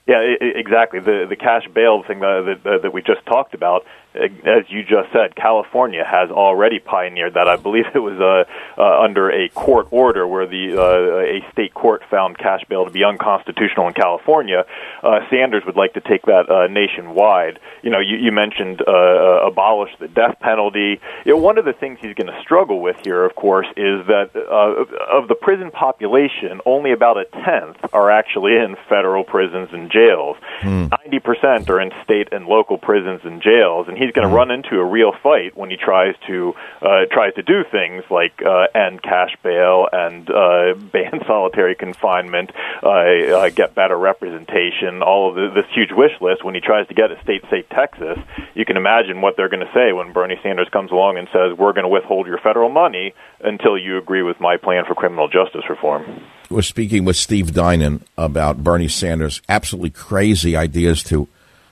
Yeah, exactly. The the cash bail thing uh, that, that, that we just talked about as you just said, California has already pioneered that. I believe it was uh, uh, under a court order where the uh, a state court found cash bail to be unconstitutional in California. Uh, Sanders would like to take that uh, nationwide. You know, you, you mentioned uh, uh, abolish the death penalty. You know, one of the things he's going to struggle with here, of course, is that uh, of the prison population, only about a tenth are actually in federal prisons and jails. Hmm. Ninety percent are in state and local prisons and jails, and he he's going to mm-hmm. run into a real fight when he tries to uh, tries to do things like uh, end cash bail and uh, ban solitary confinement, uh, uh, get better representation, all of the, this huge wish list. When he tries to get a state, say Texas, you can imagine what they're going to say when Bernie Sanders comes along and says, "We're going to withhold your federal money until you agree with my plan for criminal justice reform." We're speaking with Steve Dinan about Bernie Sanders' absolutely crazy ideas to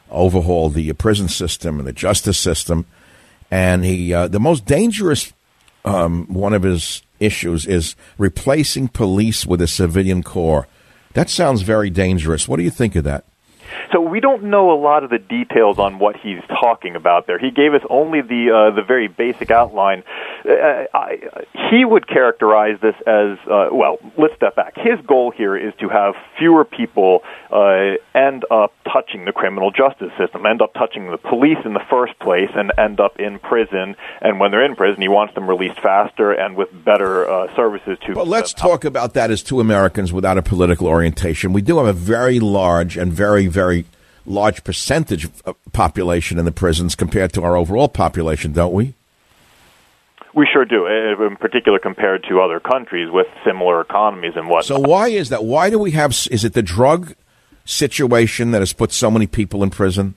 overhaul the prison system and the justice system. And he, uh, the most dangerous um, one of his issues is replacing police with a civilian corps. That sounds very dangerous. What do you think of that? So we don't know a lot of the details on what he's talking about there. He gave us only the uh, the very basic outline. Uh, I, he would characterize this as uh, well. Let's step back. His goal here is to have fewer people uh, end up touching the criminal justice system, end up touching the police in the first place, and end up in prison. And when they're in prison, he wants them released faster and with better uh, services to. But let's talk about that as two Americans without a political orientation. We do have a very large and very very large percentage of population in the prisons compared to our overall population, don't we? We sure do, eh, in particular compared to other countries with similar economies and what. So why is that? Why do we have? Is it the drug situation that has put so many people in prison?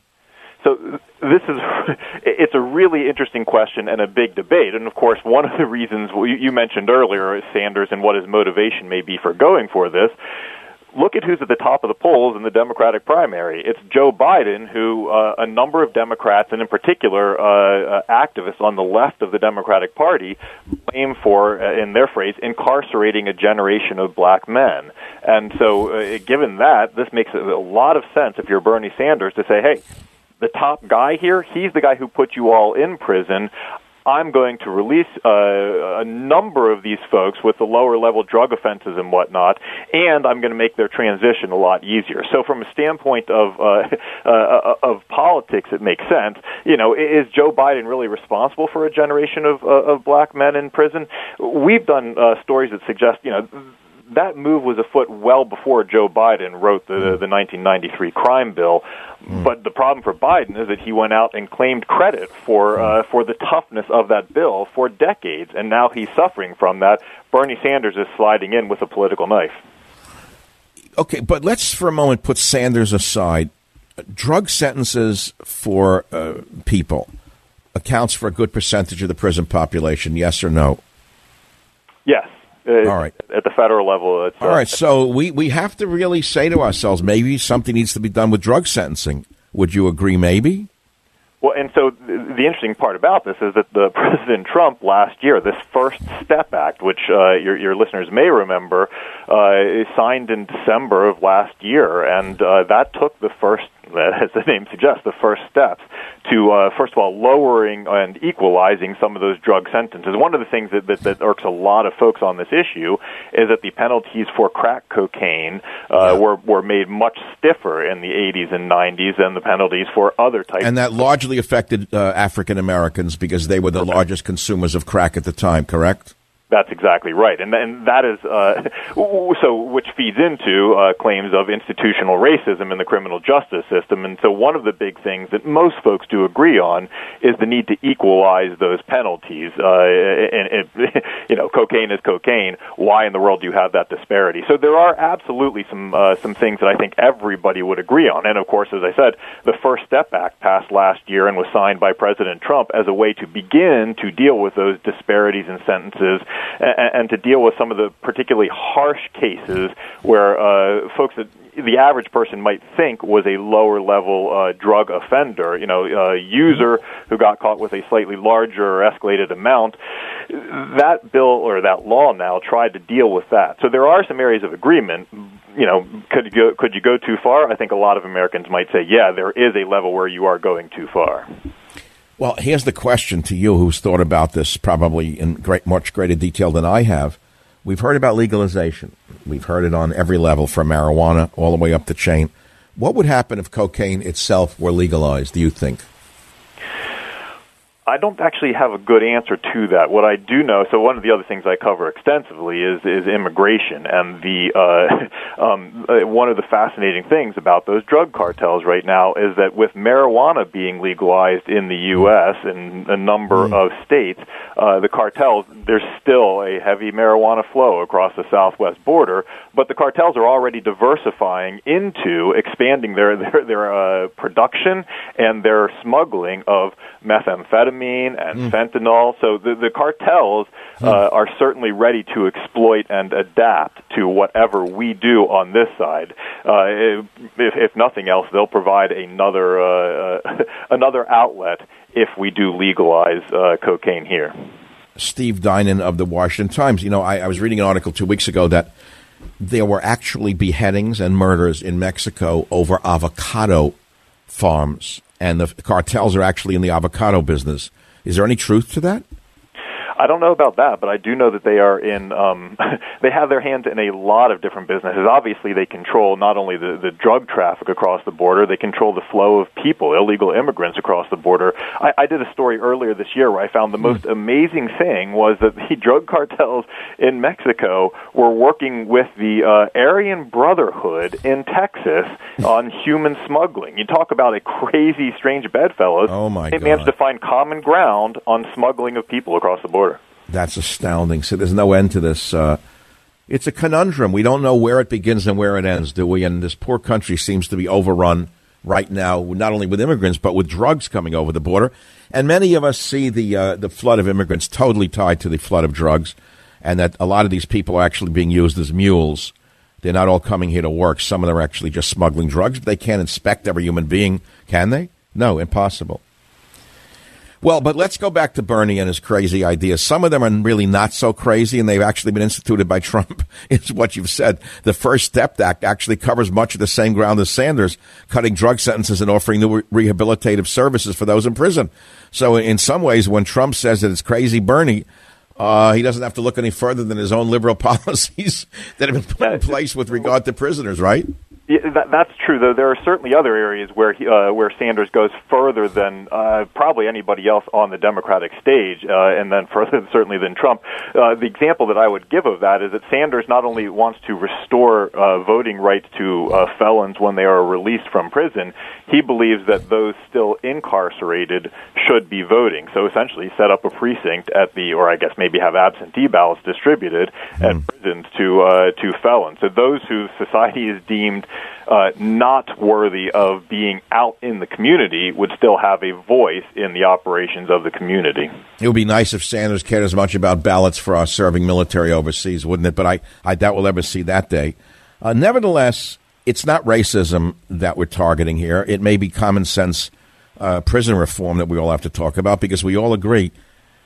So this is it's a really interesting question and a big debate. And of course, one of the reasons you mentioned earlier, Sanders, and what his motivation may be for going for this look at who's at the top of the polls in the Democratic primary. It's Joe Biden, who uh, a number of Democrats, and in particular uh, uh, activists on the left of the Democratic Party, blame for, uh, in their phrase, incarcerating a generation of black men. And so, uh, given that, this makes a lot of sense if you're Bernie Sanders to say, hey, the top guy here, he's the guy who put you all in prison. I'm going to release uh, a number of these folks with the lower level drug offenses and whatnot, and I'm going to make their transition a lot easier. So, from a standpoint of uh, uh, of politics, it makes sense. You know, is Joe Biden really responsible for a generation of uh, of black men in prison? We've done uh, stories that suggest, you know that move was afoot well before Joe Biden wrote the, the 1993 crime bill. Mm. But the problem for Biden is that he went out and claimed credit for uh, for the toughness of that bill for decades, and now he's suffering from that. Bernie Sanders is sliding in with a political knife. Okay, but let's for a moment put Sanders aside. Drug sentences for uh, people accounts for a good percentage of the prison population. Yes or no? Yes. Uh, All right. At the federal level, it's, All right, uh, so we, we have to really say to ourselves, maybe something needs to be done with drug sentencing. Would you agree? Maybe. Well, and so the interesting part about this is that the President Trump last year, this First Step Act, which uh, your, your listeners may remember, uh, signed in December of last year, and uh, that took the first, as the name suggests, the first steps to, uh, first of all, lowering and equalizing some of those drug sentences. One of the things that, that, that irks a lot of folks on this issue is that the penalties for crack cocaine uh, were, were made much stiffer in the 80s and 90s than the penalties for other types And that largely affected uh, African Americans because they were the largest consumers of crack at the time, correct? That's exactly right, and and that is uh, so, which feeds into uh, claims of institutional racism in the criminal justice system. And so, one of the big things that most folks do agree on is the need to equalize those penalties. Uh, and, and you know, cocaine is cocaine. Why in the world do you have that disparity? So there are absolutely some uh, some things that I think everybody would agree on. And of course, as I said, the First Step Act passed last year and was signed by President Trump as a way to begin to deal with those disparities in sentences and, and to deal with some of the particularly harsh cases where uh, folks that the average person might think was a lower level uh, drug offender, you know, a user who got caught with a slightly larger or escalated amount. That bill or that law now tried to deal with that. So there are some areas of agreement. You know, could you go, could you go too far? I think a lot of Americans might say, yeah, there is a level where you are going too far. Well, here's the question to you who's thought about this probably in great, much greater detail than I have. We've heard about legalization. We've heard it on every level from marijuana all the way up the chain. What would happen if cocaine itself were legalized, do you think? I don't actually have a good answer to that. What I do know, so one of the other things I cover extensively is is immigration, and the uh, um, uh, one of the fascinating things about those drug cartels right now is that with marijuana being legalized in the U.S. in a number mm. of states, uh, the cartels there's still a heavy marijuana flow across the southwest border, but the cartels are already diversifying into expanding their their, their uh, production and their smuggling of methamphetamine and mm. fentanyl. So the, the cartels uh, mm. are certainly ready to exploit and adapt to whatever we do on this side. Uh, if, if nothing else, they'll provide another uh, uh another outlet if we do legalize uh, cocaine here. Steve Dinan of the Washington Times. You know, I, I was reading an article two weeks ago that there were actually beheadings and murders in Mexico over avocado farms, and the cartels are actually in the avocado business. Is there any truth to that? I don't know about that, but I do know that they are in. Um, they have their hands in a lot of different businesses. Obviously, they control not only the the drug traffic across the border, they control the flow of people, illegal immigrants across the border. I, I did a story earlier this year where I found the most amazing thing was that the drug cartels in Mexico were working with the uh, Aryan Brotherhood in Texas on human smuggling. You talk about a crazy, strange bedfellows. Oh my! They managed to find common ground on smuggling of people across the border. That's astounding. So there's no end to this. Uh, it's a conundrum. We don't know where it begins and where it ends, do we? And this poor country seems to be overrun right now, not only with immigrants but with drugs coming over the border. And many of us see the uh, the flood of immigrants totally tied to the flood of drugs, and that a lot of these people are actually being used as mules. They're not all coming here to work. Some of them are actually just smuggling drugs. They can't inspect every human being, can they? No, impossible. Well, but let's go back to Bernie and his crazy ideas. Some of them are really not so crazy, and they've actually been instituted by Trump. It's what you've said. The First Step Act actually covers much of the same ground as Sanders, cutting drug sentences and offering new rehabilitative services for those in prison. So, in some ways, when Trump says that it's crazy Bernie, uh, he doesn't have to look any further than his own liberal policies that have been put in place with regard to prisoners, right? Yeah, that, that's true, though. There are certainly other areas where he, uh, where Sanders goes further than uh, probably anybody else on the Democratic stage, uh, and then further certainly than Trump. Uh, the example that I would give of that is that Sanders not only wants to restore uh, voting rights to uh, felons when they are released from prison, he believes that those still incarcerated should be voting. So essentially, set up a precinct at the, or I guess maybe have absentee ballots distributed mm. at prisons to uh, to felons. So those who society is deemed uh, not worthy of being out in the community would still have a voice in the operations of the community. It would be nice if Sanders cared as much about ballots for our serving military overseas, wouldn't it? But I, I doubt we'll ever see that day. Uh, nevertheless, it's not racism that we're targeting here. It may be common sense uh, prison reform that we all have to talk about because we all agree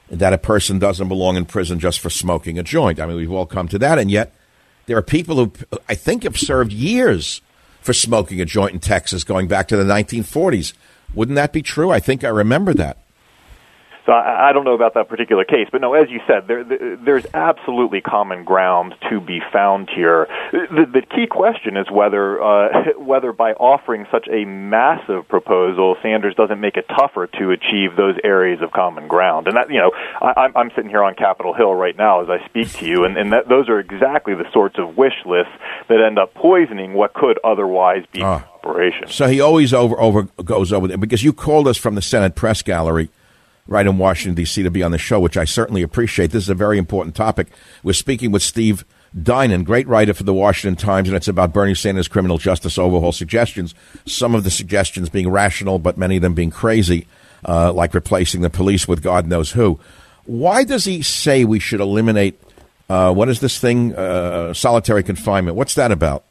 that a person doesn't belong in prison just for smoking a joint. I mean, we've all come to that, and yet there are people who I think have served years for smoking a joint in Texas going back to the 1940s. Wouldn't that be true? I think I remember that. So I, I don't know about that particular case, but no, as you said, there, there's absolutely common ground to be found here. The, the key question is whether uh, whether by offering such a massive proposal, Sanders doesn't make it tougher to achieve those areas of common ground. And that you know, I, I'm sitting here on Capitol Hill right now as I speak to you, and, and that, those are exactly the sorts of wish lists that end up poisoning what could otherwise be. Uh. So he always over over goes over there because you called us from the Senate press gallery right in Washington, D.C., to be on the show, which I certainly appreciate. This is a very important topic. We're speaking with Steve Dinan, great writer for the Washington Times, and it's about Bernie Sanders' criminal justice overhaul suggestions. Some of the suggestions being rational, but many of them being crazy, uh, like replacing the police with God knows who. Why does he say we should eliminate, uh, what is this thing, uh, solitary confinement? What's that about?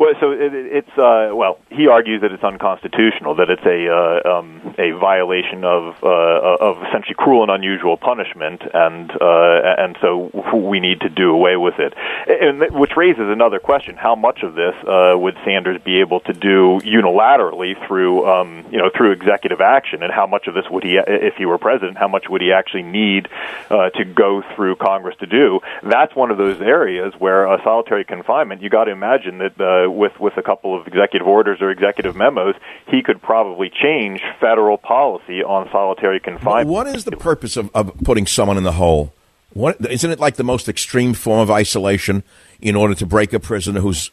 Well, so it, it's uh, well, he argues that it's unconstitutional, that it's a uh, um, a violation of uh, of essentially cruel and unusual punishment, and uh, and so we need to do away with it. And which raises another question: How much of this uh, would Sanders be able to do unilaterally through um, you know through executive action, and how much of this would he, if he were president, how much would he actually need uh, to go through Congress to do? That's one of those areas where a solitary confinement. You got to imagine that. Uh, with with a couple of executive orders or executive memos, he could probably change federal policy on solitary confinement. But what is the purpose of, of putting someone in the hole? What isn't it like the most extreme form of isolation in order to break a prisoner who's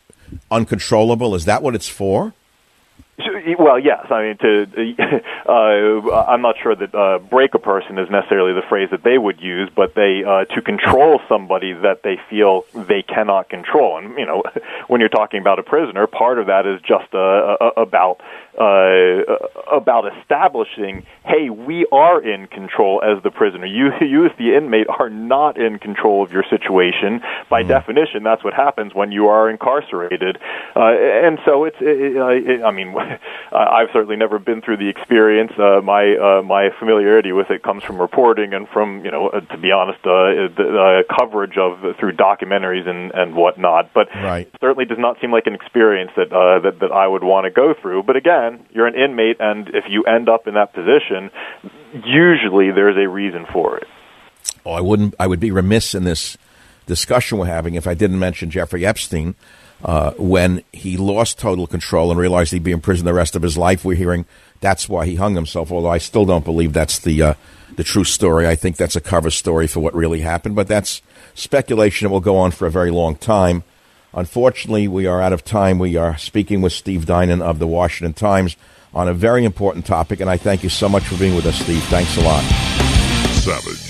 uncontrollable? Is that what it's for? Well, yes. I mean, to uh, I'm not sure that uh, break a person is necessarily the phrase that they would use, but they uh, to control somebody that they feel they cannot control. And you know, when you're talking about a prisoner, part of that is just uh, uh, about uh, about establishing, hey, we are in control as the prisoner. You, you as the inmate are not in control of your situation. By mm. definition, that's what happens when you are incarcerated. Uh, and so it's, it, it, I mean, I've certainly never been through the experience. Uh, my uh, my familiarity with it comes from reporting and from, you know, uh, to be honest, uh, the uh, coverage of uh, through documentaries and and whatnot. But right. it certainly does not seem like an experience that uh, that that I would want to go through. But again you're an inmate, and if you end up in that position, usually there's a reason for it. Oh, I wouldn't. I would be remiss in this discussion we're having if I didn't mention Jeffrey Epstein. Uh, when he lost total control and realized he'd be in prison the rest of his life, we're hearing that's why he hung himself. Although I still don't believe that's the uh, the true story. I think that's a cover story for what really happened. But that's speculation that will go on for a very long time. Unfortunately, we are out of time. We are speaking with Steve Dinan of the Washington Times on a very important topic, and I thank you so much for being with us, Steve. Thanks a lot. Savage.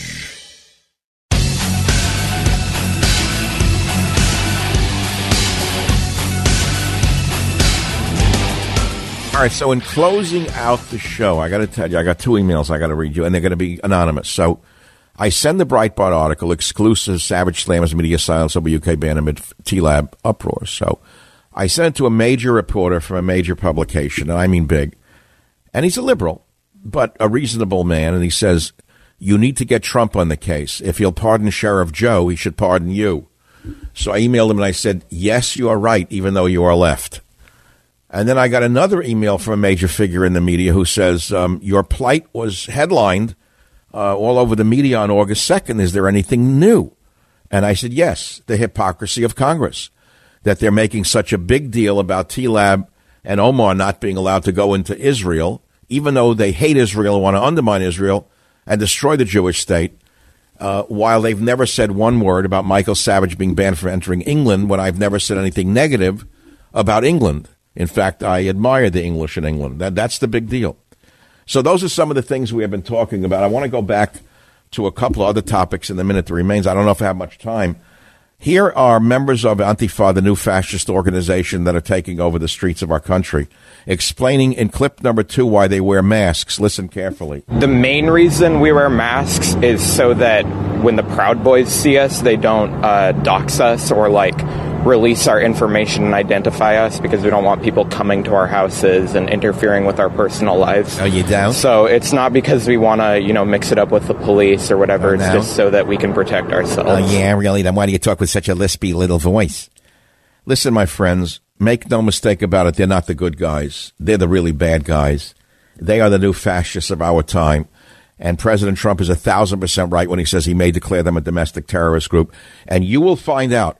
All right, so in closing out the show, I got to tell you, I got two emails I got to read you, and they're going to be anonymous. So I send the Breitbart article, exclusive Savage Slammers Media Silence over UK ban amid Tlaib uproar. So I sent it to a major reporter from a major publication, and I mean big. And he's a liberal, but a reasonable man. And he says, you need to get Trump on the case. If he'll pardon Sheriff Joe, he should pardon you. So I emailed him and I said, yes, you are right, even though you are left. And then I got another email from a major figure in the media who says, um, your plight was headlined – uh, all over the media on August 2nd. Is there anything new? And I said, yes, the hypocrisy of Congress. that they're making such a big deal about Tlaib and Omar not being allowed to go into Israel, even though they hate Israel and want to undermine Israel and destroy the Jewish state. Uh, while they've never said one word about Michael Savage being banned from entering England, when I've never said anything negative about England. In fact, I admire the English in England. That, that's the big deal. So those are some of the things we have been talking about. I want to go back to a couple of other topics in the minute that remains. I don't know if I have much time. Here are members of Antifa, the new fascist organization that are taking over the streets of our country, explaining in clip number two why they wear masks. Listen carefully. The main reason we wear masks is so that when the Proud Boys see us, they don't uh, dox us or like release our information and identify us because we don't want people coming to our houses and interfering with our personal lives. Are you down? So it's not because we want to, you know, mix it up with the police or whatever. it's just so that we can protect ourselves. Oh, yeah, really? Then why do you talk with such a lispy little voice? Listen, my friends, make no mistake about it. They're not the good guys. They're the really bad guys. They are the new fascists of our time. And President Trump is a thousand percent right when he says he may declare them a domestic terrorist group. And you will find out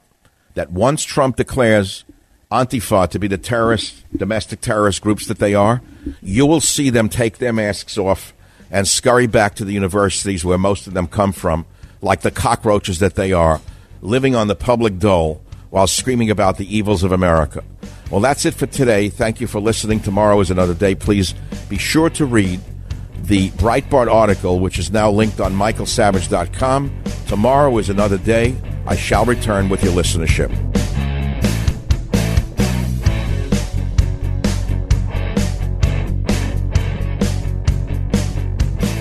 that once Trump declares Antifa to be the terrorist, domestic terrorist groups that they are, you will see them take their masks off and scurry back to the universities where most of them come from, like the cockroaches that they are, living on the public dole while screaming about the evils of America. Well, that's it for today. Thank you for listening. Tomorrow is another day. Please be sure to read the Breitbart article, which is now linked on michaelsavage.com. Tomorrow is another day. I shall return with your listenership.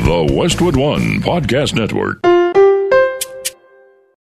The Westwood One Podcast Network.